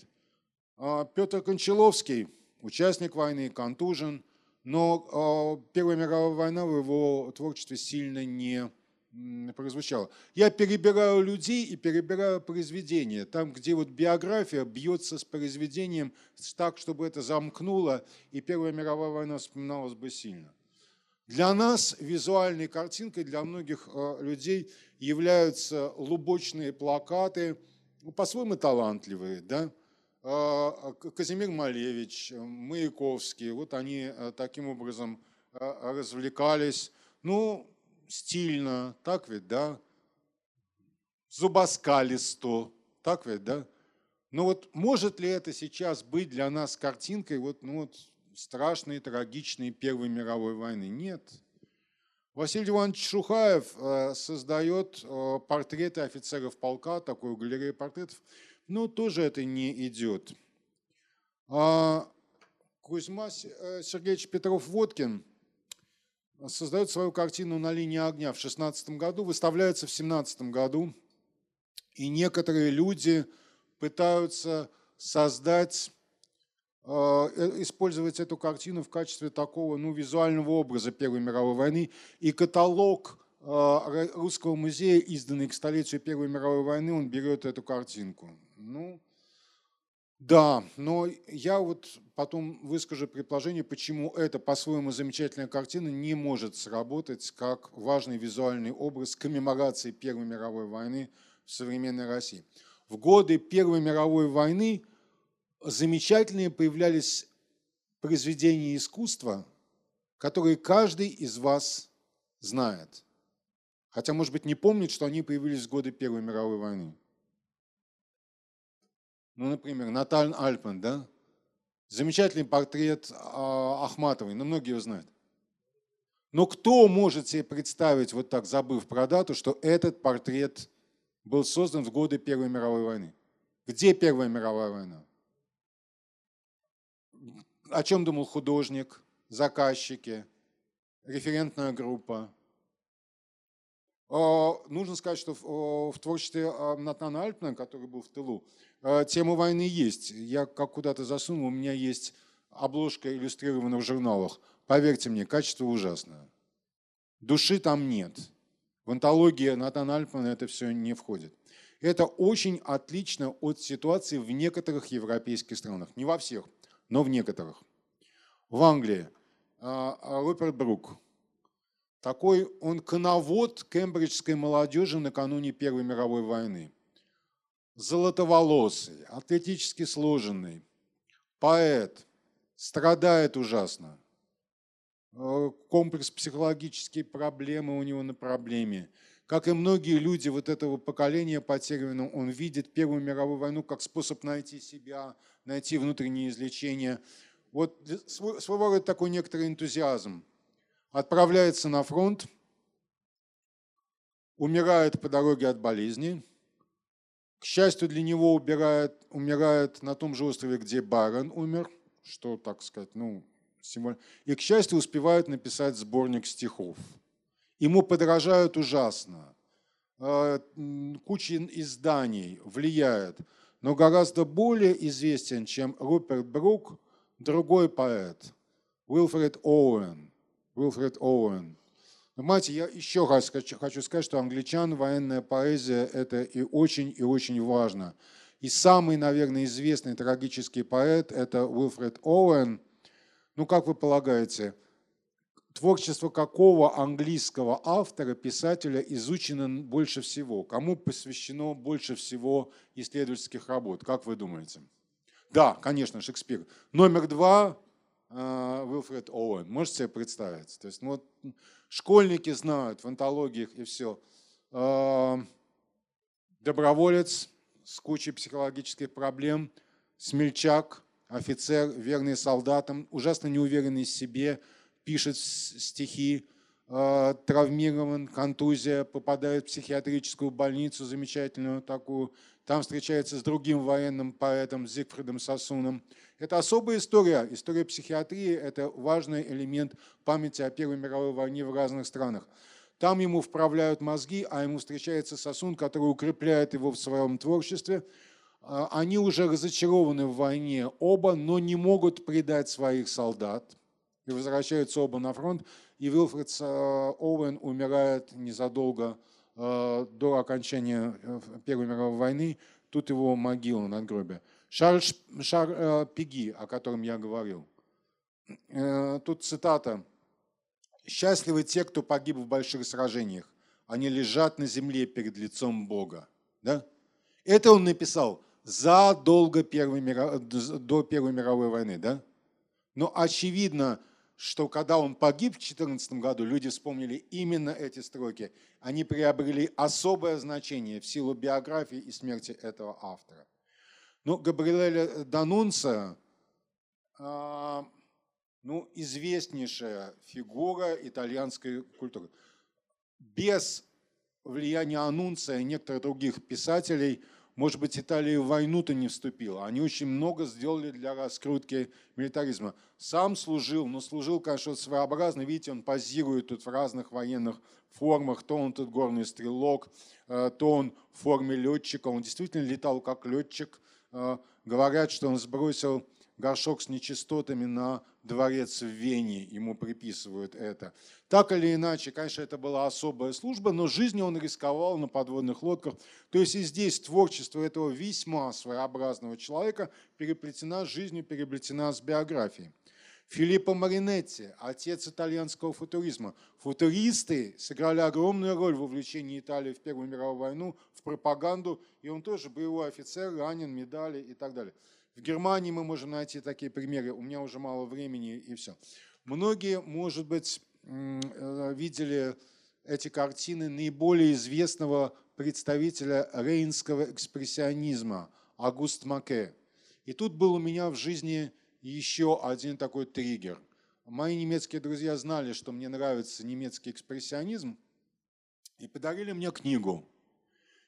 А Петр Кончаловский, участник войны, контужен – но а, Первая мировая война в его творчестве сильно не прозвучала. Я перебираю людей и перебираю произведения. Там, где вот биография бьется с произведением так, чтобы это замкнуло, и Первая мировая война вспоминалась бы сильно. Для нас визуальной картинкой, для многих а, людей являются лубочные плакаты, ну, по-своему талантливые, да, Казимир Малевич, Маяковский, вот они таким образом развлекались. Ну, стильно, так ведь, да? Зубоскалисто, так ведь, да? Но вот может ли это сейчас быть для нас картинкой вот, ну вот, страшной, трагичной Первой мировой войны? Нет. Василий Иванович Шухаев э, создает э, портреты офицеров полка, такую галерею портретов, но тоже это не идет. А Кузьма э, Сергеевич Петров-Водкин создает свою картину «На линии огня» в 16 году, выставляется в 17 году, и некоторые люди пытаются создать Э, э, использовать эту картину в качестве такого ну, визуального образа Первой мировой войны. И каталог э, Русского музея, изданный к столетию Первой мировой войны, он берет эту картинку. Ну, да, но я вот потом выскажу предположение, почему эта по-своему замечательная картина не может сработать как важный визуальный образ коммеморации Первой мировой войны в современной России. В годы Первой мировой войны – замечательные появлялись произведения искусства, которые каждый из вас знает. Хотя, может быть, не помнит, что они появились в годы Первой мировой войны. Ну, например, Наталь Альпен, да? Замечательный портрет а, Ахматовой, но многие его знают. Но кто может себе представить, вот так забыв про дату, что этот портрет был создан в годы Первой мировой войны? Где Первая мировая война? о чем думал художник, заказчики, референтная группа. Нужно сказать, что в творчестве а, Натана Альтмана, который был в тылу, а, тема войны есть. Я как куда-то засунул, у меня есть обложка иллюстрирована в журналах. Поверьте мне, качество ужасное. Души там нет. В антологии Натана Альтмана это все не входит. Это очень отлично от ситуации в некоторых европейских странах. Не во всех но в некоторых. В Англии а, Руперт Брук. Такой он коновод кембриджской молодежи накануне Первой мировой войны. Золотоволосый, атлетически сложенный, поэт, страдает ужасно. Э, комплекс психологические проблемы у него на проблеме. Как и многие люди вот этого поколения потерянного, он видит Первую мировую войну как способ найти себя, найти внутреннее излечение. Вот своего рода такой некоторый энтузиазм. Отправляется на фронт, умирает по дороге от болезни. К счастью для него, убирает, умирает на том же острове, где Барон умер, что, так сказать, ну, символ. И, к счастью, успевает написать сборник стихов. Ему подражают ужасно. Э, куча изданий влияет – но гораздо более известен, чем Руперт Брук, другой поэт, Уилфред Оуэн. Уилфред Оуэн. Понимаете, я еще раз хочу, сказать, что англичан военная поэзия – это и очень, и очень важно. И самый, наверное, известный трагический поэт – это Уилфред Оуэн. Ну, как вы полагаете, творчество какого английского автора, писателя изучено больше всего? Кому посвящено больше всего исследовательских работ? Как вы думаете? Да, конечно, Шекспир. Номер два э, Уилфред Оуэн. Можете себе представить? То есть, ну, вот, школьники знают в антологиях и все. Э, доброволец с кучей психологических проблем, смельчак, офицер, верный солдатам, ужасно неуверенный в себе – пишет стихи, э, травмирован, контузия, попадает в психиатрическую больницу замечательную такую, там встречается с другим военным поэтом Зигфридом Сосуном. Это особая история. История психиатрии – это важный элемент памяти о Первой мировой войне в разных странах. Там ему вправляют мозги, а ему встречается Сосун, который укрепляет его в своем творчестве. А, они уже разочарованы в войне оба, но не могут предать своих солдат и возвращаются оба на фронт. И Вилфред э, Оуэн умирает незадолго э, до окончания э, Первой мировой войны. Тут его могила надгробие. Шарль Шар Пиги, о котором я говорил. Тут цитата. «Счастливы те, кто погиб в больших сражениях. Они лежат на земле перед лицом Бога». Да? Это он написал задолго Первой миров... до Первой мировой войны, да? Но очевидно, что когда он погиб в 2014 году, люди вспомнили именно эти строки. Они приобрели особое значение в силу биографии и смерти этого автора. Ну, Габриэля Данунца, а, ну, известнейшая фигура итальянской культуры. Без влияния Анунция и некоторых других писателей – может быть, Италия в войну-то не вступила. Они очень много сделали для раскрутки милитаризма. Сам служил, но служил, конечно, своеобразно. Видите, он позирует тут в разных военных формах. То он тут горный стрелок, э, то он в форме летчика. Он действительно летал как летчик. Э, говорят, что он сбросил горшок с нечистотами на дворец в Вене, ему приписывают это. Так или иначе, конечно, это была особая служба, но жизнью он рисковал на подводных лодках. То есть и здесь творчество этого весьма своеобразного человека переплетена с жизнью, переплетена с биографией. Филиппо Маринетти, отец итальянского футуризма. Футуристы сыграли огромную роль в увлечении Италии в Первую мировую войну, в пропаганду, и он тоже боевой офицер, ранен, медали и так далее. В Германии мы можем найти такие примеры. У меня уже мало времени и все. Многие, может быть, э, видели эти картины наиболее известного представителя рейнского экспрессионизма Агуст Маке. И тут был у меня в жизни еще один такой триггер. Мои немецкие друзья знали, что мне нравится немецкий экспрессионизм, и подарили мне книгу.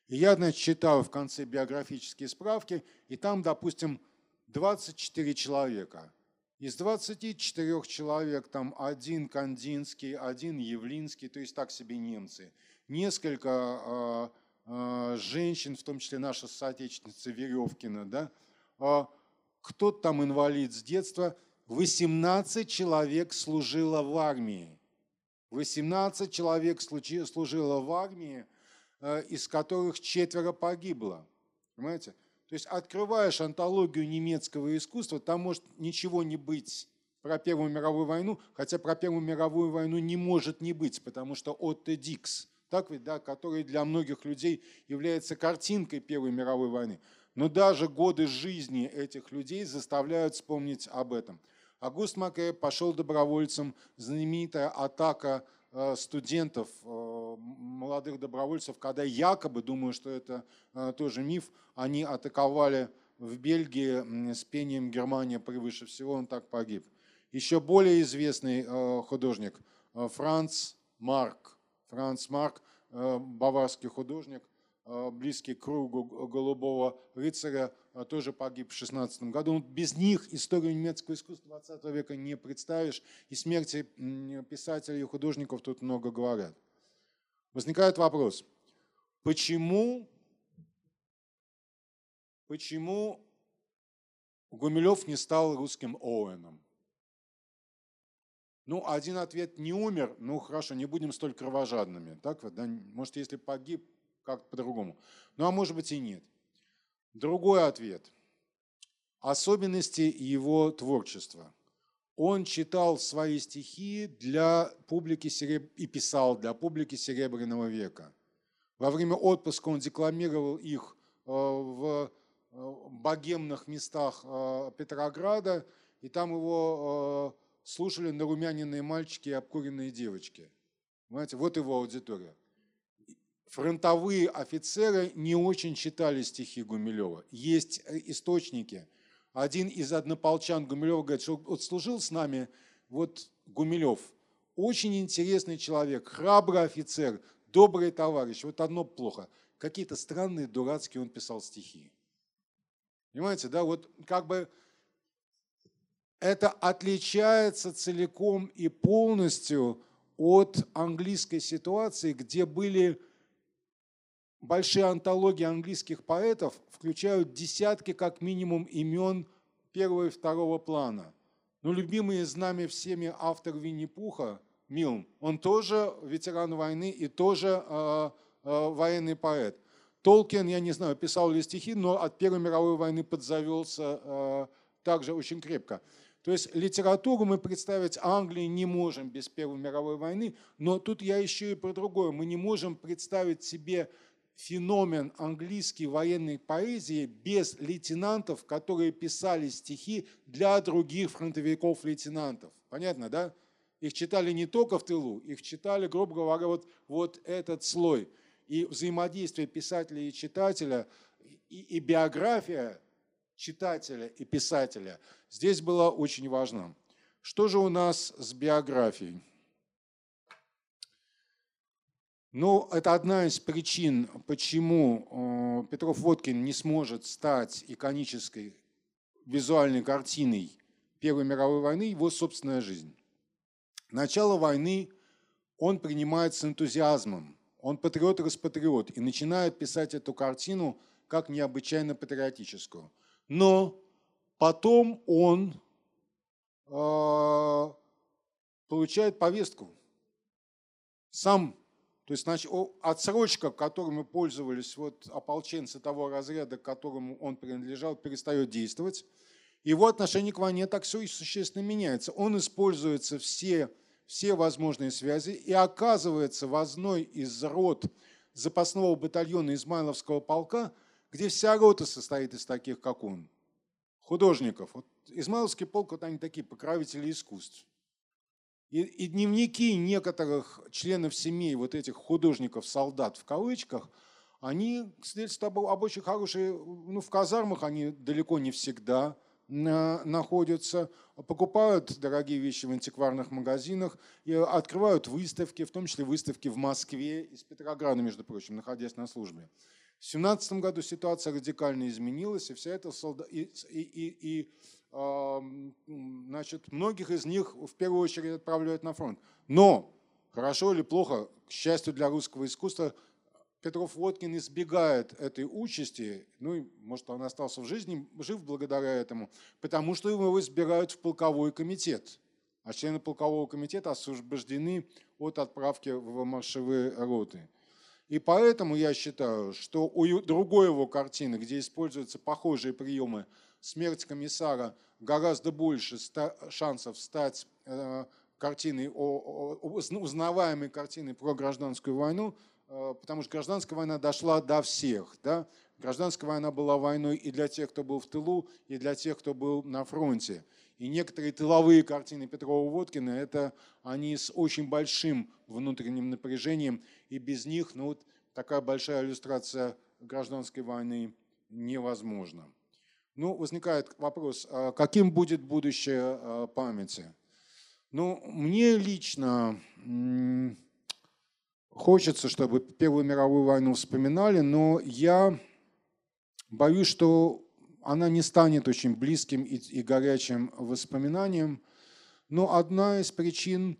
И я, значит, читаю в конце биографические справки, и там, допустим, 24 человека. Из 24 человек там один Кандинский, один Явлинский, то есть так себе немцы. Несколько э, э, женщин, в том числе наша соотечественница Веревкина, да, кто-то там инвалид с детства. 18 человек служило в армии. 18 человек служило в армии, э, из которых четверо погибло. Понимаете? То есть открываешь антологию немецкого искусства, там может ничего не быть про Первую мировую войну, хотя про Первую мировую войну не может не быть, потому что Отто Дикс, так ведь, да, который для многих людей является картинкой Первой мировой войны. Но даже годы жизни этих людей заставляют вспомнить об этом. Агуст Маке пошел добровольцем, знаменитая атака Э, студентов, э, молодых добровольцев, когда якобы, думаю, что это э, тоже миф, они атаковали в Бельгии с пением «Германия превыше всего», он так погиб. Еще более известный художник Франц Марк. Франц Марк, баварский художник, близкий к кругу голубого рыцаря, э, тоже погиб в 16 году. Ну, без них историю немецкого искусства 20 века не представишь, и смерти писателей и художников тут много говорят. Возникает вопрос, почему, почему Гумилев не стал русским Оуэном? Ну, один ответ не умер, ну хорошо, не будем столь кровожадными. Так вот, да? Может, если погиб, как по-другому. Ну а может быть и нет. Другой ответ. Особенности его творчества. Он читал свои стихи для публики сереб... и писал для публики Серебряного века. Во время отпуска он декламировал их э, в э, богемных местах э, Петрограда, и там его слушали нарумяненные мальчики и обкуренные девочки. Понимаете, вот его аудитория фронтовые офицеры не очень читали стихи Гумилева. Есть э, источники. Один из однополчан Гумилева говорит, что вот служил с нами вот Гумилев. Очень интересный человек, храбрый офицер, добрый товарищ. Вот одно плохо. Какие-то странные, дурацкие он писал стихи. Понимаете, да, вот как бы это отличается целиком и полностью от английской ситуации, где были большие антологии английских поэтов включают десятки как минимум имен первого и второго плана. Но любимый из нами всеми автор Винни-Пуха, Милн, он тоже ветеран войны и тоже э, э, военный поэт. Толкин, я не знаю, писал ли стихи, но от Первой мировой войны подзавелся э, также очень крепко. То есть литературу мы представить Англии не можем без Первой мировой войны, но тут я еще и про другое. Мы не можем представить себе феномен английской военной поэзии без лейтенантов, которые писали стихи для других фронтовиков-лейтенантов. Понятно, да? Их читали не только в тылу, их читали, грубо говоря, вот, вот этот слой. И взаимодействие писателя и читателя, и, и биография читателя и писателя здесь была очень важна. Что же у нас с биографией? Ну, это одна из причин, почему э, Петров Водкин не сможет стать иконической визуальной картиной Первой мировой войны, его собственная жизнь. Начало войны он принимает с энтузиазмом. Он патриот и распатриот и начинает писать эту картину как необычайно патриотическую. Но потом он э, получает повестку. Сам то есть значит, отсрочка, которой мы пользовались, вот ополченцы того разряда, к которому он принадлежал, перестает действовать. Его отношение к войне так все существенно меняется. Он используется все, все возможные связи и оказывается в одной из рот запасного батальона Измайловского полка, где вся рота состоит из таких, как он, художников. Вот Измайловский полк, вот они такие покровители искусств. И, и дневники некоторых членов семей вот этих художников-солдат в кавычках, они свидетельствуют об, очень хорошей, ну в казармах они далеко не всегда на, находятся, покупают дорогие вещи в антикварных магазинах и открывают выставки, в том числе выставки в Москве, из Петрограда, между прочим, находясь на службе. В 17 году ситуация радикально изменилась, и вся эта солдат... и, и, и, и значит, многих из них в первую очередь отправляют на фронт. Но, хорошо или плохо, к счастью для русского искусства, Петров Водкин избегает этой участи, ну может, он остался в жизни, жив благодаря этому, потому что его избирают в полковой комитет. А члены полкового комитета освобождены от отправки в маршевые роты. И поэтому я считаю, что у другой его картины, где используются похожие приемы смерть комиссара гораздо больше шансов стать э, картиной, узнаваемой картиной про гражданскую войну, э, потому что гражданская война дошла до всех. Да? Гражданская война была войной и для тех, кто был в тылу, и для тех, кто был на фронте. И некоторые тыловые картины Петрова-Водкина, это они с очень большим внутренним напряжением, и без них ну, вот такая большая иллюстрация гражданской войны невозможна. Ну, возникает вопрос, а каким будет будущее а, памяти? Ну, мне лично хочется, чтобы Первую мировую войну вспоминали, но я боюсь, что она не станет очень близким и, и горячим воспоминанием. Но одна из причин,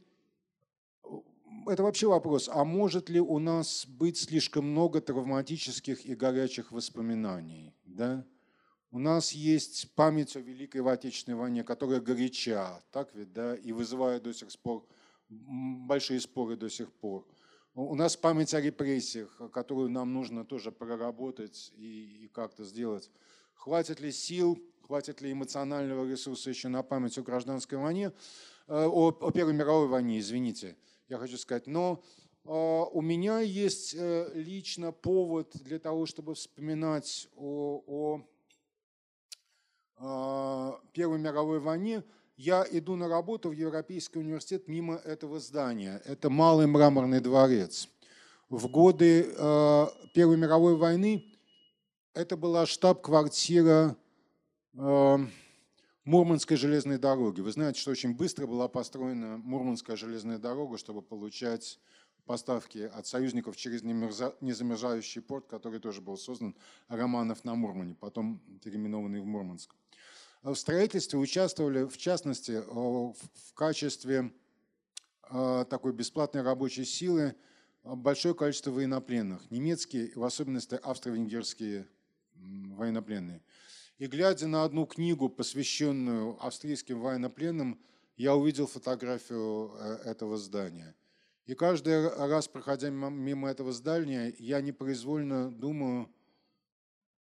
это вообще вопрос, а может ли у нас быть слишком много травматических и горячих воспоминаний? Да? У нас есть память о Великой Отечественной войне, которая горяча, так ведь, да, и вызывает до сих пор большие споры до сих пор. У нас память о репрессиях, которую нам нужно тоже проработать и, и как-то сделать. Хватит ли сил, хватит ли эмоционального ресурса еще на память о гражданской войне, э, о, о Первой мировой войне, извините, я хочу сказать. Но э, у меня есть э, лично повод для того, чтобы вспоминать о, о Первой мировой войне, я иду на работу в Европейский университет мимо этого здания. Это Малый мраморный дворец. В годы а, Первой мировой войны это была штаб-квартира а, Мурманской железной дороги. Вы знаете, что очень быстро была построена Мурманская железная дорога, чтобы получать поставки от союзников через незамерзающий порт, который тоже был создан Романов на Мурмане, потом переименованный в Мурманск. В строительстве участвовали, в частности, в качестве а, такой бесплатной рабочей силы большое количество военнопленных, немецкие, в особенности австро-венгерские военнопленные. И глядя на одну книгу, посвященную австрийским военнопленным, я увидел фотографию э, этого здания. И каждый раз, проходя мимо этого здания, я непроизвольно думаю,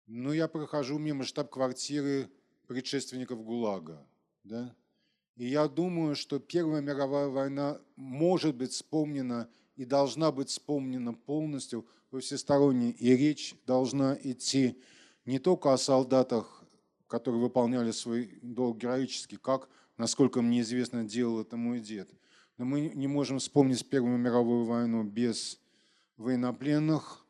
ну, я прохожу мимо штаб-квартиры предшественников ГУЛАГа. Да? И я думаю, что Первая мировая война может быть вспомнена и должна быть вспомнена полностью во всесторонне. И речь должна идти не только о солдатах, которые выполняли свой долг героически, как, насколько мне известно, делал это мой дед. Но мы не можем вспомнить Первую мировую войну без военнопленных,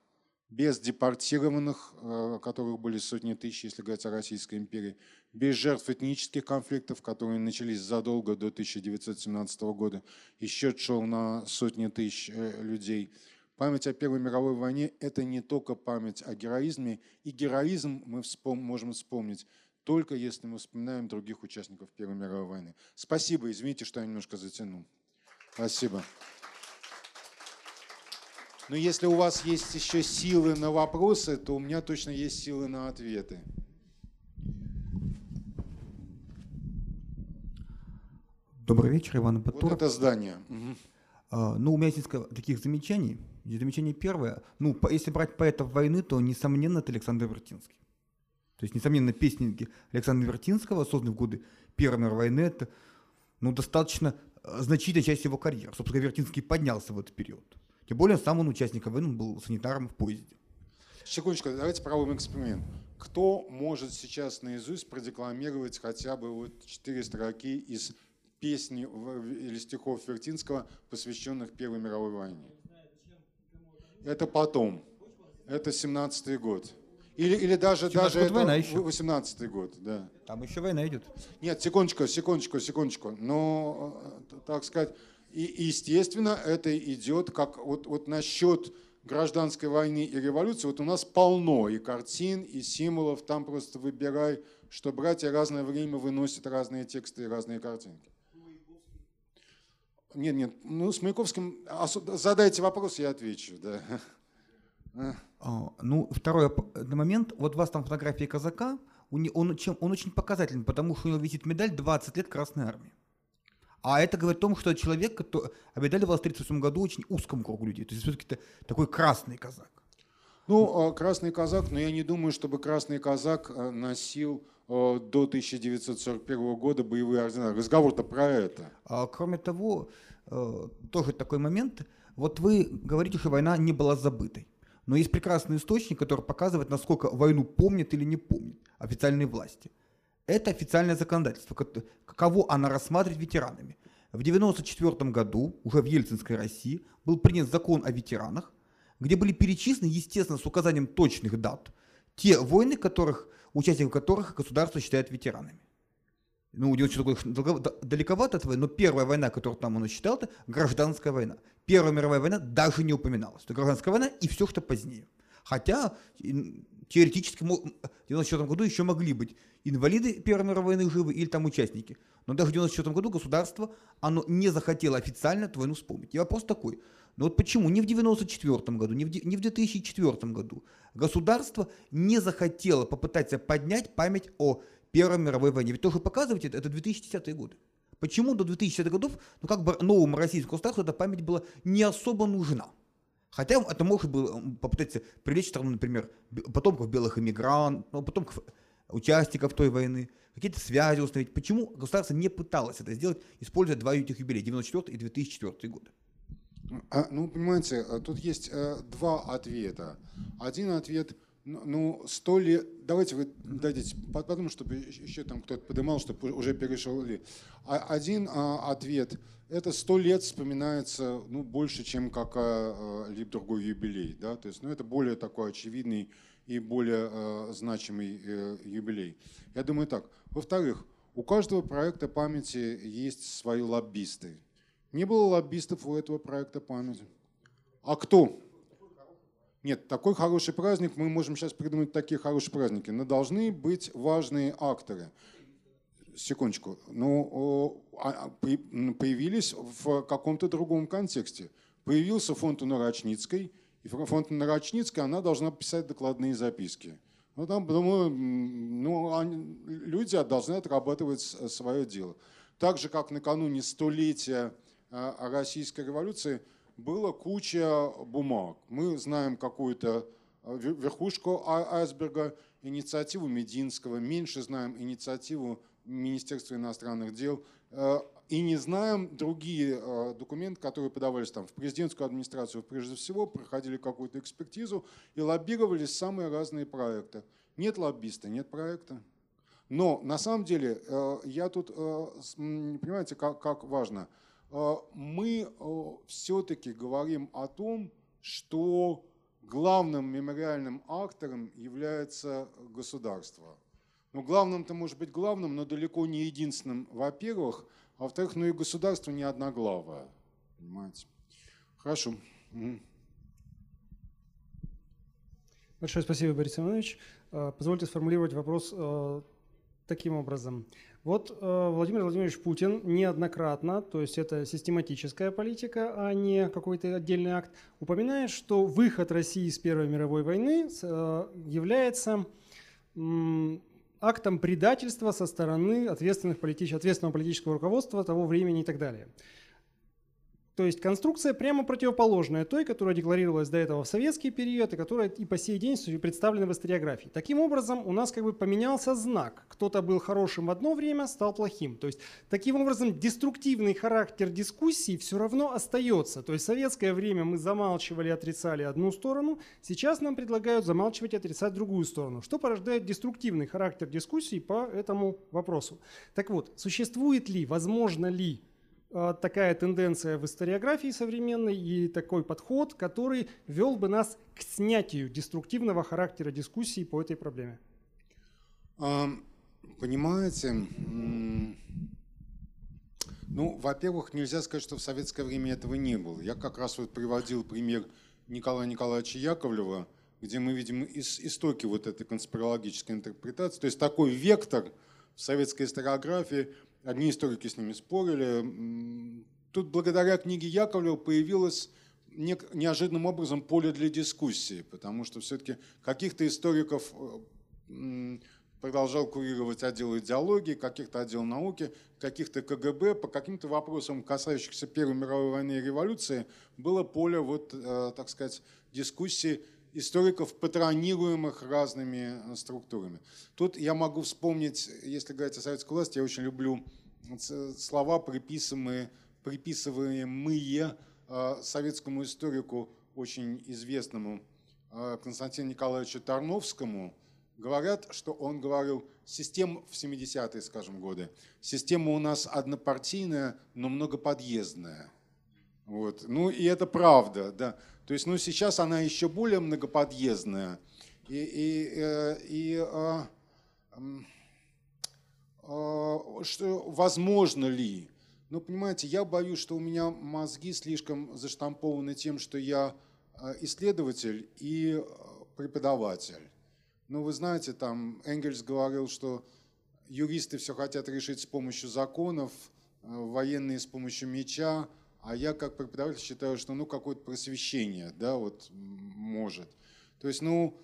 без депортированных, э, которых были сотни тысяч, если говорить о Российской империи, без жертв этнических конфликтов, которые начались задолго до 1917 года, и счет шел на сотни тысяч э, людей. Память о Первой мировой войне – это не только память о героизме, и героизм мы вспом можем вспомнить только если мы вспоминаем других участников Первой мировой войны. Спасибо, извините, что я немножко затянул. Спасибо. Но если у вас есть еще силы на вопросы, то у меня точно есть силы на ответы. Добрый вечер, Иван Батуров. Вот это здание. Угу. Ну, у меня есть несколько таких замечаний. Замечание первое. Ну, если брать поэтов войны, то, несомненно, это Александр Вертинский. То есть, несомненно, песни Александра Вертинского, созданные в годы Первой мировой войны, это ну, достаточно значительная часть его карьеры. Собственно, Вертинский поднялся в этот период. Тем более, сам он участником войны, он был санитаром в поезде. Секундочку, давайте попробуем эксперимент. Кто может сейчас наизусть продекламировать хотя бы вот четыре строки из песни или стихов Вертинского, посвященных Первой мировой войне? Это потом. Это 17-й год. Или, или даже, даже это война еще. 18 год, да. Там еще война идет. Нет, секундочку, секундочку, секундочку. Но, э, так сказать, и, естественно, это идет как вот, вот насчет гражданской войны и революции, вот у нас полно и картин, и символов, там просто выбирай, что братья разное время выносят разные тексты и разные картинки. Нет, нет, ну с Маяковским задайте вопрос, я отвечу, да. А, ну, второй момент. Вот у вас там фотография казака. Он, чем, он очень показательный, потому что у него висит медаль 20 лет Красной Армии. А это говорит о том, что человек, который... А медаль была в 1938 году очень узкому кругу людей. То есть все-таки такой красный казак. Ну, а, красный казак, но я не думаю, чтобы красный казак носил до 1941 года боевые ордена. Разговор-то про это. А, кроме того, тоже такой момент. Вот вы говорите, что война не была забытой. Но есть прекрасный источник, который показывает, насколько войну помнят или не помнят официальные власти. Это официальное законодательство. Кого она рассматривает ветеранами. В 1994 году, уже в Ельцинской России, был принят закон о ветеранах, где были перечислены, естественно, с указанием точных дат, те войны, которых, участников которых государство считает ветеранами ну, у него что такое далековато от но первая война, которую там он считал, это гражданская война. Первая мировая война даже не упоминалась. Это гражданская война и все, что позднее. Хотя теоретически в 1994 году еще могли быть инвалиды Первой мировой войны живы или там участники. Но даже в 1994 году государство оно не захотело официально эту войну вспомнить. И вопрос такой. Но вот почему ни в 1994 году, ни в, ни в 2004 году государство не захотело попытаться поднять память о Первой мировой войне. Ведь то, что показываете, это 2010-е годы. Почему до 2010-х годов, ну как бы новому российскому государству эта память была не особо нужна? Хотя это может было попытаться привлечь страну, например, потомков белых иммигрантов, ну, потомков участников той войны, какие-то связи установить. Почему государство не пыталось это сделать, используя два этих юбилея, 94 и 2004 годы? А, ну, понимаете, тут есть э, два ответа. Один ответ – ну, ну, сто лет, давайте вы дадите, потому чтобы еще там кто-то поднимал, чтобы уже перешел ли. А, один а, ответ, это сто лет вспоминается, ну, больше, чем какая-либо другой юбилей, да, то есть, ну, это более такой очевидный и более значимый э, юбилей. Я думаю так. Во-вторых, у каждого проекта памяти есть свои лоббисты. Не было лоббистов у этого проекта памяти. А кто? Нет, такой хороший праздник, мы можем сейчас придумать такие хорошие праздники, но должны быть важные акторы. Секундочку. Ну, а, появились в каком-то другом контексте. Появился фонд Нарочницкой, и фонд Нарочницкой, она должна писать докладные записки. Ну, там, думаю, ну, они, люди должны отрабатывать свое дело. Так же, как накануне столетия а, Российской революции – было куча бумаг. Мы знаем какую-то э, верхушку а-, айсберга, инициативу Мединского, меньше знаем инициативу Министерства иностранных дел. Э, и не знаем другие э, документы, которые подавались там в президентскую администрацию, прежде всего, проходили какую-то экспертизу и лоббировались самые разные проекты. Нет лоббиста, нет проекта. Но на самом деле я тут, понимаете, как, как важно, мы все-таки говорим о том, что главным мемориальным актором является государство. Ну, главным-то может быть главным, но далеко не единственным, во-первых. А во-вторых, ну и государство не одноглавое. Понимаете? Хорошо. Большое спасибо, Борис Иванович. А, позвольте сформулировать вопрос а, таким образом. Вот а, Владимир Владимирович Путин неоднократно, то есть это систематическая политика, а не какой-то отдельный акт, упоминает, что выход России из Первой мировой войны является актом предательства со стороны ответственных политич... ответственного политического руководства того времени и так далее. То есть конструкция прямо противоположная той, которая декларировалась до этого в советский период и которая и по сей день представлена в историографии. Таким образом, у нас как бы поменялся знак. Кто-то был хорошим в одно время, стал плохим. То есть таким образом деструктивный характер дискуссии все равно остается. То есть в советское время мы замалчивали, отрицали одну сторону, сейчас нам предлагают замалчивать и отрицать другую сторону, что порождает деструктивный характер дискуссии по этому вопросу. Так вот, существует ли, возможно ли такая тенденция в историографии современной и такой подход, который вел бы нас к снятию деструктивного характера дискуссии по этой проблеме? Понимаете, ну, во-первых, нельзя сказать, что в советское время этого не было. Я как раз вот приводил пример Николая Николаевича Яковлева, где мы видим истоки вот этой конспирологической интерпретации. То есть такой вектор в советской историографии – Одни историки с ними спорили. Тут благодаря книге Яковлева появилось неожиданным образом поле для дискуссии, потому что все-таки каких-то историков э, продолжал курировать отдел идеологии, каких-то отдел науки, каких-то КГБ. По каким-то вопросам, касающихся Первой мировой войны и революции, было поле, вот, э, так сказать, дискуссии историков, патронируемых разными э, структурами. Тут я могу вспомнить, если говорить о советской власти, я очень люблю слова, приписываемые, приписываемые э, советскому историку, очень известному э, Константину Николаевичу Тарновскому, говорят, что он говорил, система в 70-е, скажем, годы, система у нас однопартийная, но многоподъездная. Вот. Ну и это правда, да. То есть, ну, сейчас она еще более многоподъездная. И, и, э, и а, а, что, возможно ли? Ну, понимаете, я боюсь, что у меня мозги слишком заштампованы тем, что я а, исследователь и преподаватель. Ну, вы знаете, там Энгельс говорил, что юристы все хотят решить с помощью законов, военные с помощью меча, а я как преподаватель считаю, что ну какое-то просвещение, да, вот может. То есть, ну,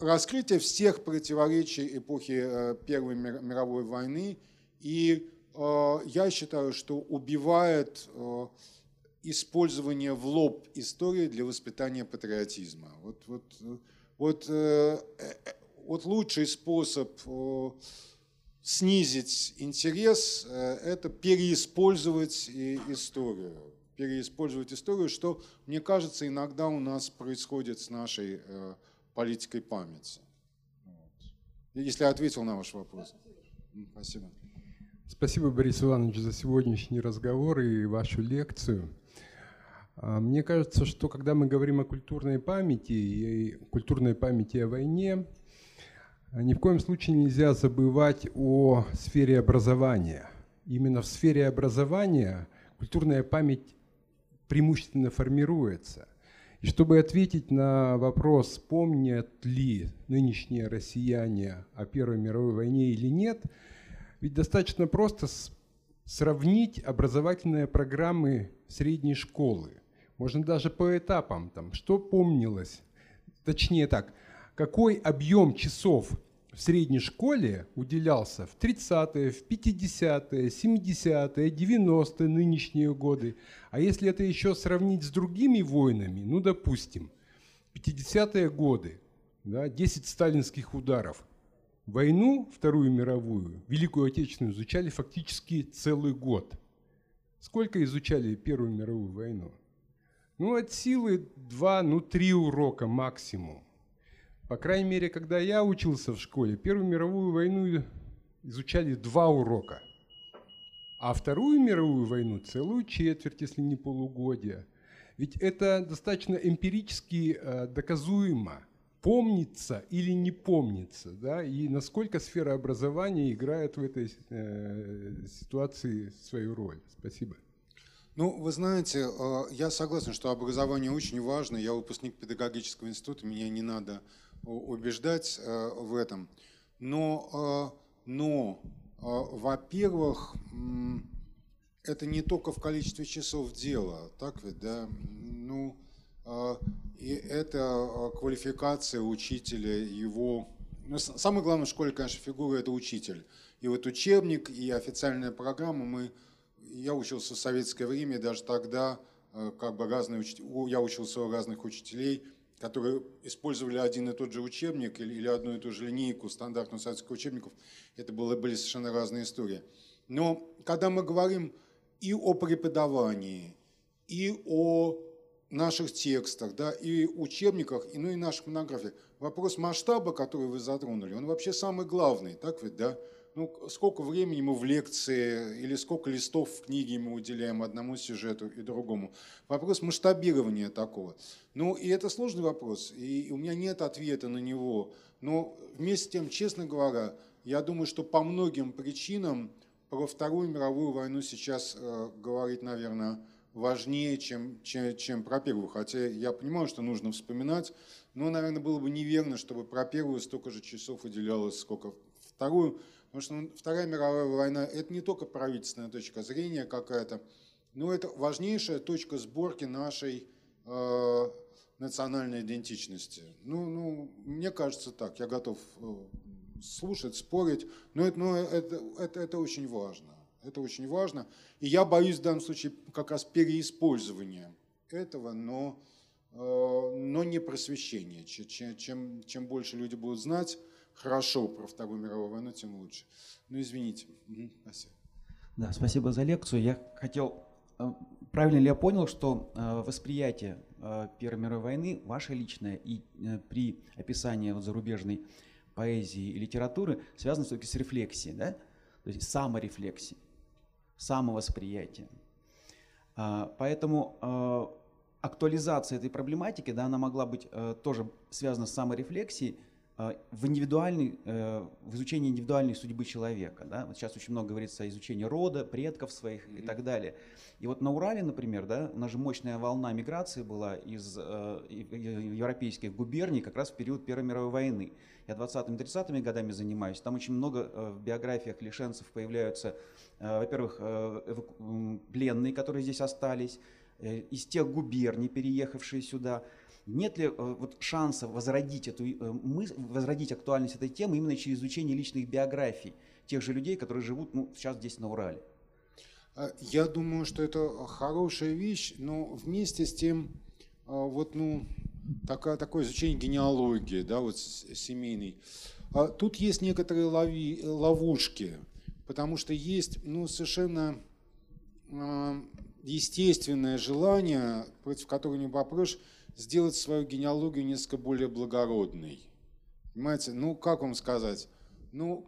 раскрытие всех противоречий эпохи э, Первой мировой войны, и э, я считаю, что убивает э, использование в лоб истории для воспитания патриотизма. Вот, вот, вот, вот лучший способ снизить интерес, э, это переиспользовать историю. Переиспользовать историю, что, мне кажется, иногда у нас происходит с нашей э, политикой памяти. Если я ответил на ваш вопрос. Спасибо. Спасибо, Борис Иванович, за сегодняшний разговор и вашу лекцию. А, мне кажется, что когда мы говорим о культурной памяти и культурной памяти о войне, ни в коем случае нельзя забывать о сфере образования. Именно в сфере образования культурная память преимущественно формируется. И чтобы ответить на вопрос, помнят ли нынешние россияне о Первой мировой войне или нет, ведь достаточно просто сравнить образовательные программы средней школы. Можно даже по этапам, там, что помнилось, точнее так – какой объем часов в средней школе уделялся в 30-е, в 50-е, 70-е, 90-е, нынешние годы. А если это еще сравнить с другими войнами, ну, допустим, 50-е годы, да, 10 сталинских ударов, Войну, Вторую мировую, Великую Отечественную изучали фактически целый год. Сколько изучали Первую мировую войну? Ну, от силы два, ну, три урока максимум. По крайней мере, когда я учился в школе, Первую мировую войну изучали два урока. А Вторую мировую войну целую четверть, если не полугодие. Ведь это достаточно эмпирически э, доказуемо помнится или не помнится, да, и насколько сфера образования играет в этой э, ситуации свою роль. Спасибо. Ну, вы знаете, э, я согласен, что образование очень важно. Я выпускник педагогического института, меня не надо убеждать э, в этом. Но, э, но во-первых, это не только в количестве часов дела, так ведь, да? Ну, и это квалификация учителя, его... Ну, самое главное в школе, конечно, фигура – это учитель. И вот учебник, и официальная программа мы я учился в советское время, даже тогда э, как бы разные учителя, я учился у разных учителей, которые использовали один и тот же учебник или, или одну и ту же линейку стандартных советских учебников. Это было, были совершенно разные истории. Но когда мы говорим и о преподавании, и о наших текстах, да, и учебниках, и, ну и наших монографиях, вопрос масштаба, который вы затронули, он вообще самый главный, так ведь, да? Ну, сколько времени мы в лекции или сколько листов в книге мы уделяем одному сюжету и другому. Вопрос масштабирования такого. Ну, и это сложный вопрос, и у меня нет ответа на него. Но вместе с тем, честно говоря, я думаю, что по многим причинам про Вторую мировую войну сейчас э, говорить, наверное, важнее, чем, чем, чем про Первую. Хотя я понимаю, что нужно вспоминать, но, наверное, было бы неверно, чтобы про Первую столько же часов уделялось, сколько Вторую. Потому что ну, Вторая мировая война – это не только правительственная точка зрения какая-то, но это важнейшая точка сборки нашей э, национальной идентичности. Ну, ну, мне кажется так, я готов э, слушать, спорить, но это, но это, это, это очень важно. Это очень важно. И я боюсь в данном случае как раз переиспользования этого, но, э, но не просвещения. Чем, чем, чем больше люди будут знать, хорошо про Вторую мировую войну, тем лучше. Ну, извините. Угу, спасибо. Да, спасибо за лекцию. Я хотел... Э, правильно ли я понял, что э, восприятие э, Первой мировой войны, ваше личное, и при описании вот зарубежной поэзии и литературы связано все-таки с рефлексией, да? То есть саморефлексией, самовосприятием. А, поэтому актуализация этой проблематики, да, она могла быть тоже связана с саморефлексией, в, индивидуальный, э, в изучении индивидуальной судьбы человека. Да? Вот сейчас очень много говорится о изучении рода, предков своих mm-hmm. и так далее. И вот на Урале, например, да, у нас же мощная волна миграции была из э, европейских губерний как раз в период Первой мировой войны. Я 20-30-ми годами занимаюсь. Там очень много в биографиях лишенцев появляются, во-первых, пленные, которые здесь остались, из тех губерний, переехавшие сюда – нет ли э, вот, шанса возродить, эту, э, мысль, возродить актуальность этой темы именно через изучение личных биографий тех же людей, которые живут ну, сейчас здесь на Урале? А, я думаю, что это хорошая вещь, но вместе с тем, вот, ну, такое, такое изучение генеалогии, да, вот семейной, а тут есть некоторые лови, ловушки, потому что есть, ну, совершенно естественное желание, против которого не попрешь, сделать свою генеалогию несколько более благородной. Понимаете, ну как вам сказать? Ну,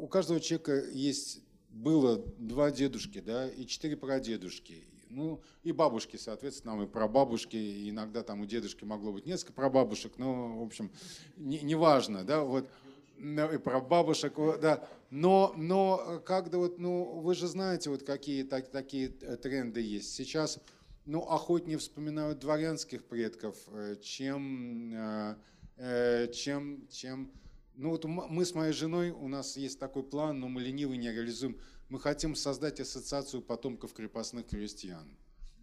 у каждого человека есть, было два дедушки, да, и четыре прадедушки. Ну, и бабушки, соответственно, и прабабушки, и иногда там у дедушки могло быть несколько прабабушек, но, в общем, неважно, не да, вот, и про бабушек, да, но, но как-то вот, ну, вы же знаете, вот какие так, такие тренды есть. Сейчас ну, охотнее вспоминают дворянских предков, э, чем, э, э, чем, чем... Ну вот мы с моей женой, у нас есть такой план, но мы ленивый не реализуем. Мы хотим создать ассоциацию потомков крепостных крестьян.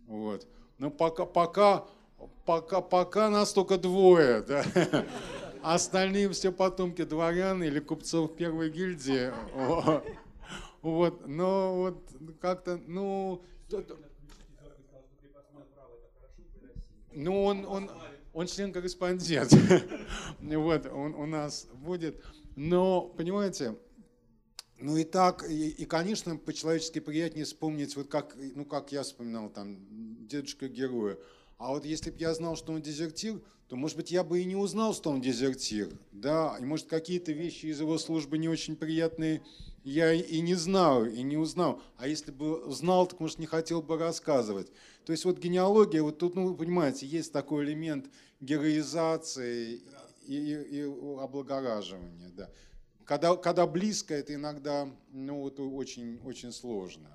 Вот. Но пока, пока, пока, пока нас только двое. *laughs* Да? Остальные все потомки дворян или купцов первой гильдии. Вот. Но вот как-то, ну... Ну, он, он, он член-корреспондент. *laughs* вот, он у нас будет. Но, понимаете, ну и так, и, и конечно, по-человечески приятнее вспомнить, вот как, ну как я вспоминал там, дедушка героя. А вот если бы я знал, что он дезертир, то, может быть, я бы и не узнал, что он дезертир. Да, и, может, какие-то вещи из его службы не очень приятные я и не знал, и не узнал. А если бы знал, так, может, не хотел бы рассказывать. То есть вот генеалогия, вот тут, ну, понимаете, есть такой элемент героизации и, и, и облагораживания. Да. Когда, когда близко, это иногда ну, вот, очень, очень сложно.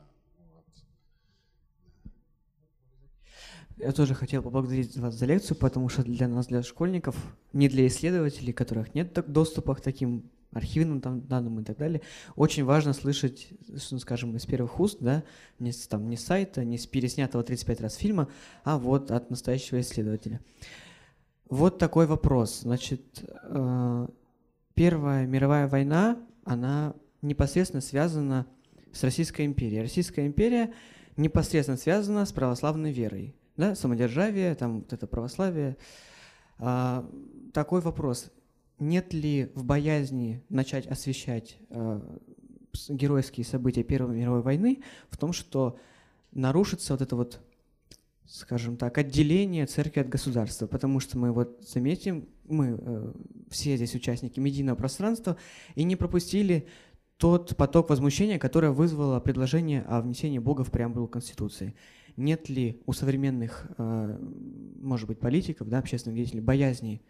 Я тоже хотел поблагодарить вас за лекцию, потому что для нас, для школьников, не для исследователей, которых нет доступа к таким архивным там, данным и так далее, очень важно слышать, ну, скажем, из первых уст, да, не там, не с сайта, не с переснятого 35 раз фильма, а вот от настоящего исследователя. Вот такой вопрос. Значит, э, Первая мировая война, она непосредственно связана с Российской империей. Российская империя непосредственно связана с православной верой. Да, самодержавие, там вот это православие. А, такой вопрос нет ли в боязни начать освещать э, геройские события Первой мировой войны в том, что нарушится вот это вот, скажем так, отделение церкви от государства, потому что мы вот заметим, мы э, все здесь участники медийного пространства и не пропустили тот поток возмущения, которое вызвало предложение о внесении Бога в преамбулу Конституции. Нет ли у современных, э, может быть, политиков, да, общественных деятелей боязни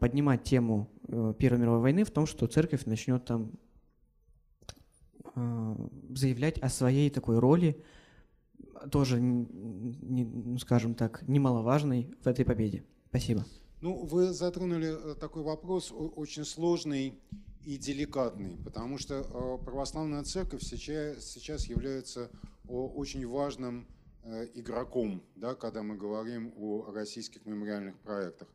поднимать тему э, Первой мировой войны в том, что церковь начнет там э, заявлять о своей такой роли, тоже, не, ну, скажем так, немаловажной в этой победе. Спасибо. Ну, вы затронули такой вопрос очень сложный и деликатный, потому что православная церковь сейчас, сейчас является очень важным игроком, да, когда мы говорим о российских мемориальных проектах.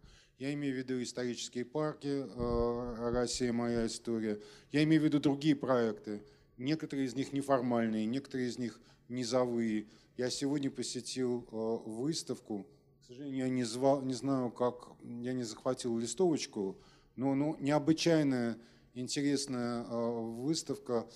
Я имею в виду исторические парки, э, Россия моя история. Я имею в виду другие проекты. Некоторые из них неформальные, некоторые из них низовые. Я сегодня посетил э, выставку. К сожалению, я не, звал, не знаю, как... Я не захватил листовочку, но ну, необычайная интересная э, выставка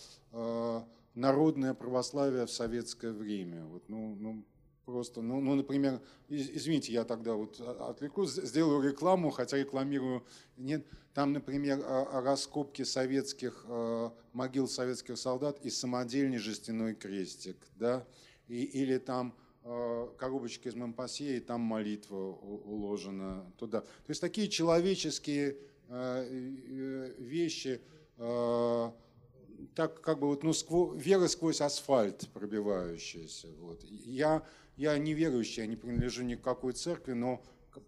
«Народное православие в советское время». Вот, ну, ну, Просто, ну, ну, например, извините, я тогда вот отвлекусь, сделаю рекламу, хотя рекламирую, нет, там, например, раскопки советских, э, могил советских солдат и самодельный жестяной крестик, да, и, или там э, коробочка из Мампасье, и там молитва уложена туда. То есть такие человеческие э, вещи, так как бы вот, ну, сквозь, вера сквозь асфальт пробивающаяся. Вот. Я я не верующий, я не принадлежу ни к какой церкви, но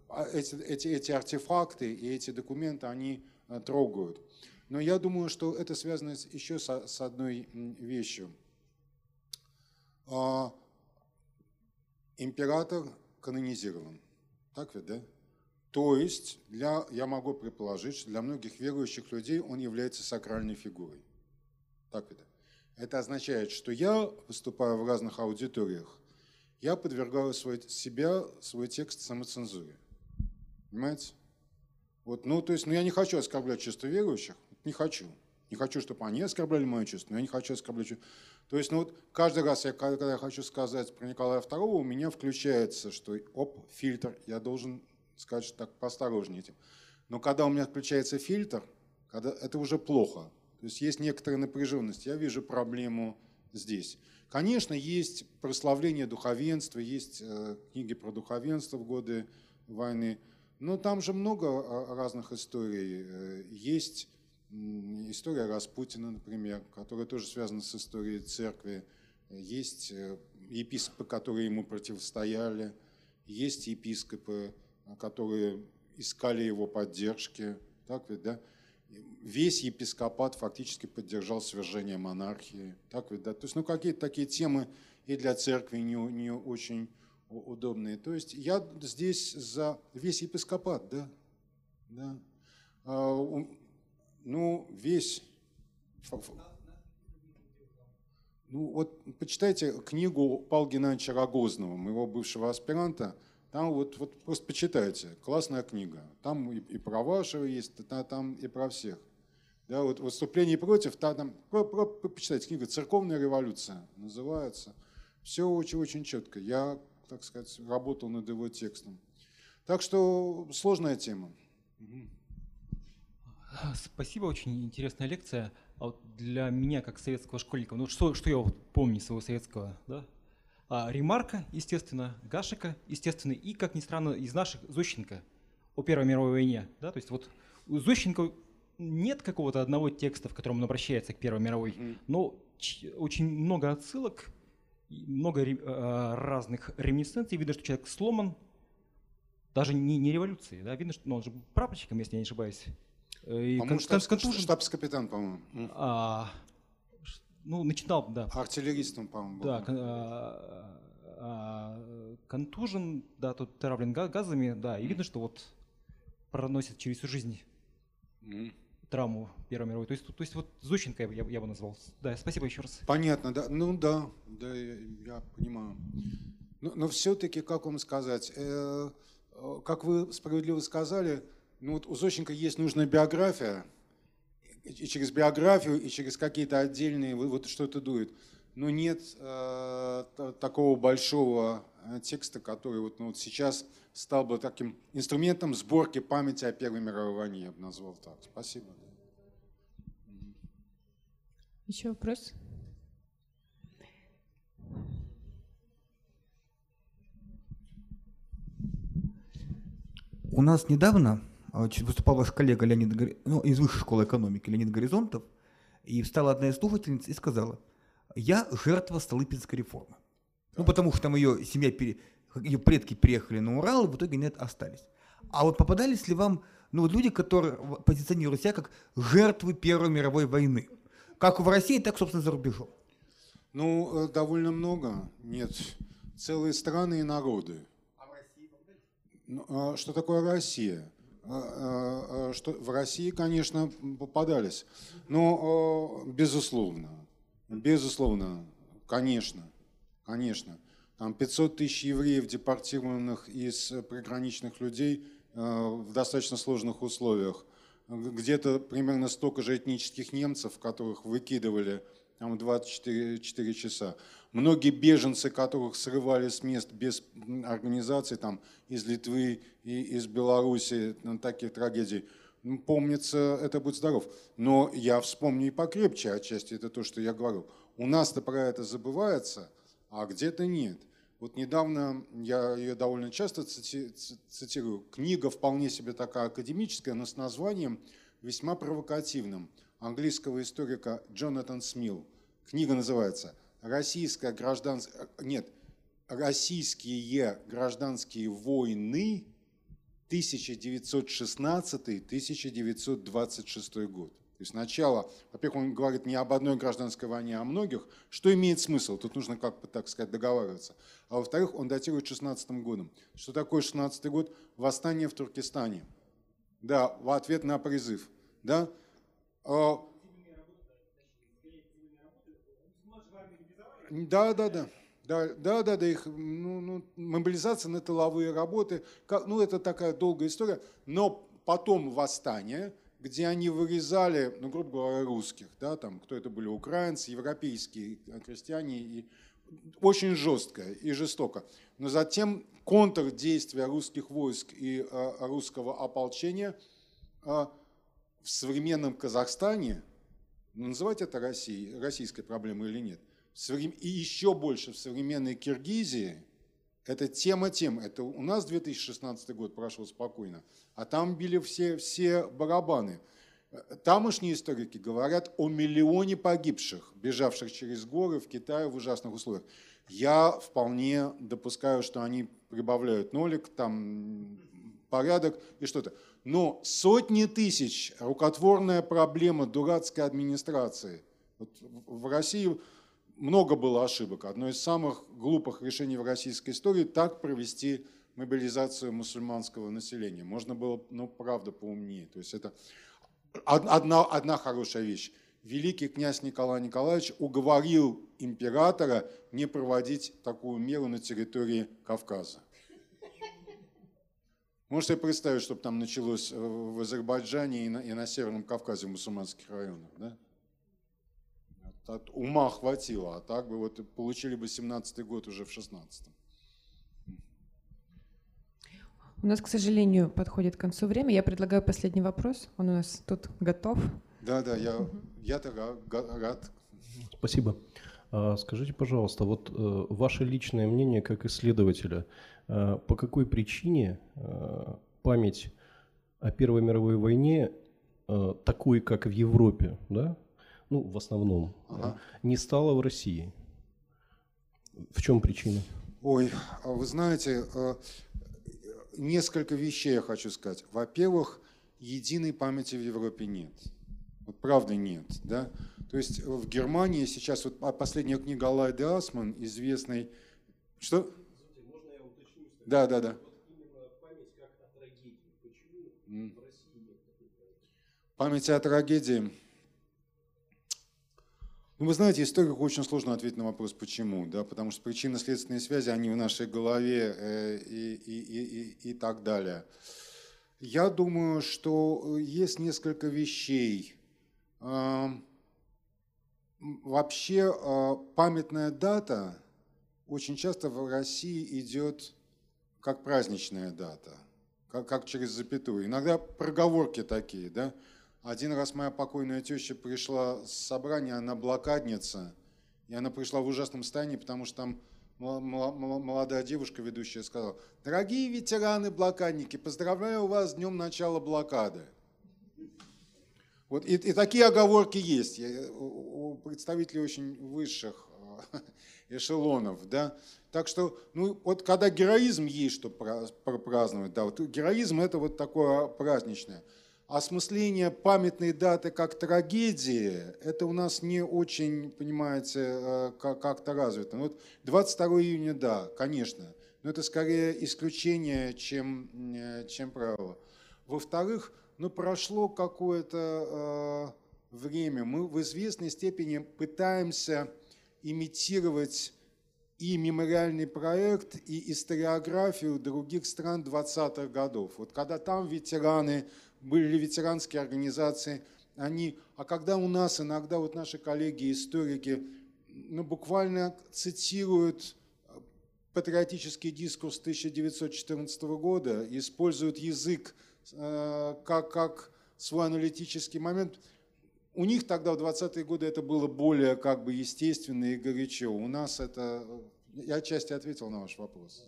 а, эти, эти, эти артефакты и эти документы, они э, трогают. Но я думаю, что это связано еще с, с одной вещью. А, император канонизирован. Так ведь, да? То есть, для, я могу предположить, что для многих верующих людей он является сакральной фигурой. Так ведь? Это означает, что я выступаю в разных аудиториях, я подвергаю свой, себя, свой текст самоцензуре. Понимаете? Вот, ну, то есть, ну, я не хочу оскорблять чувства верующих, не хочу. Не хочу, чтобы они оскорбляли мое чувство, но я не хочу оскорблять. То есть, ну вот каждый раз, я, когда я хочу сказать про Николая II, у меня включается, что оп, фильтр, я должен сказать, что так поосторожнее этим. Но когда у меня включается фильтр, когда, это уже плохо. То есть есть некоторая напряженность. Я вижу проблему здесь. Конечно, есть прославление духовенства, есть э, книги про духовенство в годы войны, но там же много а, разных историй. Э, есть история Распутина, например, которая тоже связана с историей церкви. Есть э, епископы, которые ему противостояли, есть епископы, которые искали его поддержки. Так ведь, да? Весь епископат фактически поддержал свержение монархии. Так ведь, да? То есть, ну, какие-то такие темы и для церкви не, не очень удобные. То есть я здесь за весь епископат, да? да? А, ну, весь... Ну, вот почитайте книгу Павла Геннадьевича Рогозного, моего бывшего аспиранта – там вот, вот просто почитайте, классная книга. Там и, и про вашего есть, там и про всех. Да, вот выступление против, там, про, про, почитайте книгу «Церковная революция» называется. Все очень-очень четко. Я, так сказать, работал над его текстом. Так что сложная тема. Спасибо, очень интересная лекция. А вот для меня, как советского школьника, ну что, что я вот помню своего советского, да? А, Ремарка, естественно, Гашика, естественно, и, как ни странно, из наших Зощенко о Первой мировой войне. Да? То есть вот у Зощенко нет какого-то одного текста, в котором он обращается к Первой мировой, mm-hmm. но очень много отсылок, много ре, э, разных реминесценций. Видно, что человек сломан, даже не, не революции. Да? Видно, что ну, он же прапорщиком, если я не ошибаюсь. Э, и по-моему, штаб, контужен... штабс-капитан, по-моему. А, ну, начинал, да. Артиллеристом, по-моему. Да, кон, а, а, контужен, да, тут травлен газами, да, и видно, что вот проносит через всю жизнь mm. травму Первой мировой. То есть, то, то есть вот Зощенко я, я бы назвал. Да, спасибо еще раз. Понятно, да. Ну да, да, я, я понимаю. Но, но все-таки, как вам сказать, э, э, как вы справедливо сказали, ну вот у Зощенко есть нужная биография, и через биографию, и через какие-то отдельные, вот что-то дует. Но нет э, такого большого э, текста, который вот, ну, вот сейчас стал бы таким инструментом сборки памяти о Первой мировой войне, я бы назвал так. Спасибо. Еще вопрос? У нас недавно выступал ваш коллега Леонид, ну, из высшей школы экономики Леонид Горизонтов, и встала одна из слушательниц и сказала, я жертва Столыпинской реформы. Ну, потому что там ее семья, ее предки приехали на Урал, и в итоге нет, остались. А вот попадались ли вам ну, люди, которые позиционируют себя как жертвы Первой мировой войны? Как в России, так, собственно, за рубежом. Ну, э, довольно много. Нет. Целые страны и народы. А в России ну, а Что такое Россия? А, а, что в России, конечно, попадались. Но, безусловно, безусловно, конечно, конечно. Там 500 тысяч евреев, депортированных из приграничных людей в достаточно сложных условиях. Где-то примерно столько же этнических немцев, которых выкидывали там 24 4 часа. Многие беженцы, которых срывали с мест без организации, там из Литвы и из Беларуси, ну, таких трагедий, ну, помнится, это будет здоров. Но я вспомню и покрепче отчасти, это то, что я говорил. У нас-то про это забывается, а где-то нет. Вот недавно, я ее довольно часто цитирую, книга вполне себе такая академическая, но с названием весьма провокативным – английского историка Джонатан Смил. Книга называется «Российская гражданская...» Нет, «Российские гражданские войны 1916-1926 год». То есть сначала, во-первых, он говорит не об одной гражданской войне, а о многих, что имеет смысл, тут нужно как бы, так сказать, договариваться. А во-вторых, он датирует 16 годом. Что такое 16 год? Восстание в Туркестане. Да, в ответ на призыв. Да? Да, да, да. Да, да, да, да, их ну, ну, мобилизация на тыловые работы, как, ну это такая долгая история, но потом восстание, где они вырезали, ну грубо говоря, русских, да, там кто это были, украинцы, европейские крестьяне, и очень жестко и жестоко. Но затем контрдействие русских войск и э, русского ополчения э, в современном Казахстане, ну, называть это Россией, российской проблемой или нет, и еще больше в современной Киргизии, это тема тем. Это у нас 2016 год прошел спокойно, а там били все, все барабаны. Тамошние историки говорят о миллионе погибших, бежавших через горы в Китае в ужасных условиях. Я вполне допускаю, что они прибавляют нолик, там порядок и что-то. Но сотни тысяч, рукотворная проблема дурацкой администрации. Вот в России много было ошибок. Одно из самых глупых решений в российской истории – так провести мобилизацию мусульманского населения. Можно было, ну, правда, поумнее. То есть это одна, одна хорошая вещь. Великий князь Николай Николаевич уговорил императора не проводить такую меру на территории Кавказа. Можете представить, что там началось в Азербайджане и на, и на Северном Кавказе в мусульманских районах, да? От ума хватило, а так бы вот получили бы 17-й год уже в 16-м. У нас, к сожалению, подходит к концу время. Я предлагаю последний вопрос. Он у нас тут готов. Да, да, я, я-то рад. Спасибо. А скажите, пожалуйста, вот э, ваше личное мнение как исследователя, э, по какой причине э, память о Первой мировой войне такой, как в Европе, да, ну, в основном, ага. не стала в России? В чем причина? Ой, а вы знаете, несколько вещей я хочу сказать. Во-первых, единой памяти в Европе нет. Вот правда нет, да? То есть в Германии сейчас, вот последняя книга Алайды Асман, известный... Что? Да, да, да. Память о трагедии. Ну, вы знаете, историку очень сложно ответить на вопрос, почему, да, потому что причинно-следственные связи, они в нашей голове э, и, и, и, и так далее. Я думаю, что есть несколько вещей. Э, вообще э, памятная дата очень часто в России идет как праздничная дата, как, как через запятую. Иногда проговорки такие, да, один раз моя покойная теща пришла с собрания, она блокадница, и она пришла в ужасном состоянии, потому что там молодая девушка, ведущая, сказала, дорогие ветераны-блокадники, поздравляю вас с днем начала блокады. Вот, и, и такие оговорки есть у, у представителей очень высших э, *laughs* эшелонов, да. Так что, ну, вот когда героизм есть, что праздновать, да, вот героизм это вот такое праздничное осмысление памятной даты как трагедии, это у нас не очень, понимаете, э, как-то развито. Ну вот 22 июня, да, конечно, но это скорее исключение, чем, э, чем правило. Во-вторых, ну прошло какое-то э, время, мы в известной степени пытаемся имитировать и мемориальный проект, и историографию других стран 20-х годов. Вот когда там ветераны были ветеранские организации, они, а когда у нас иногда вот наши коллеги-историки ну, буквально цитируют э, патриотический дискурс 1914 года, используют язык э, как, как свой аналитический момент, у них тогда в 20-е годы это было более как бы естественно и горячо. У нас это... Я отчасти ответил на ваш вопрос.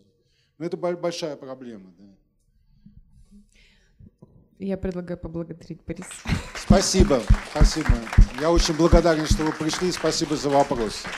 Но это большая проблема. Да. Я предлагаю поблагодарить Бориса. Спасибо, спасибо. Я очень благодарен, что вы пришли. Спасибо за вопросы.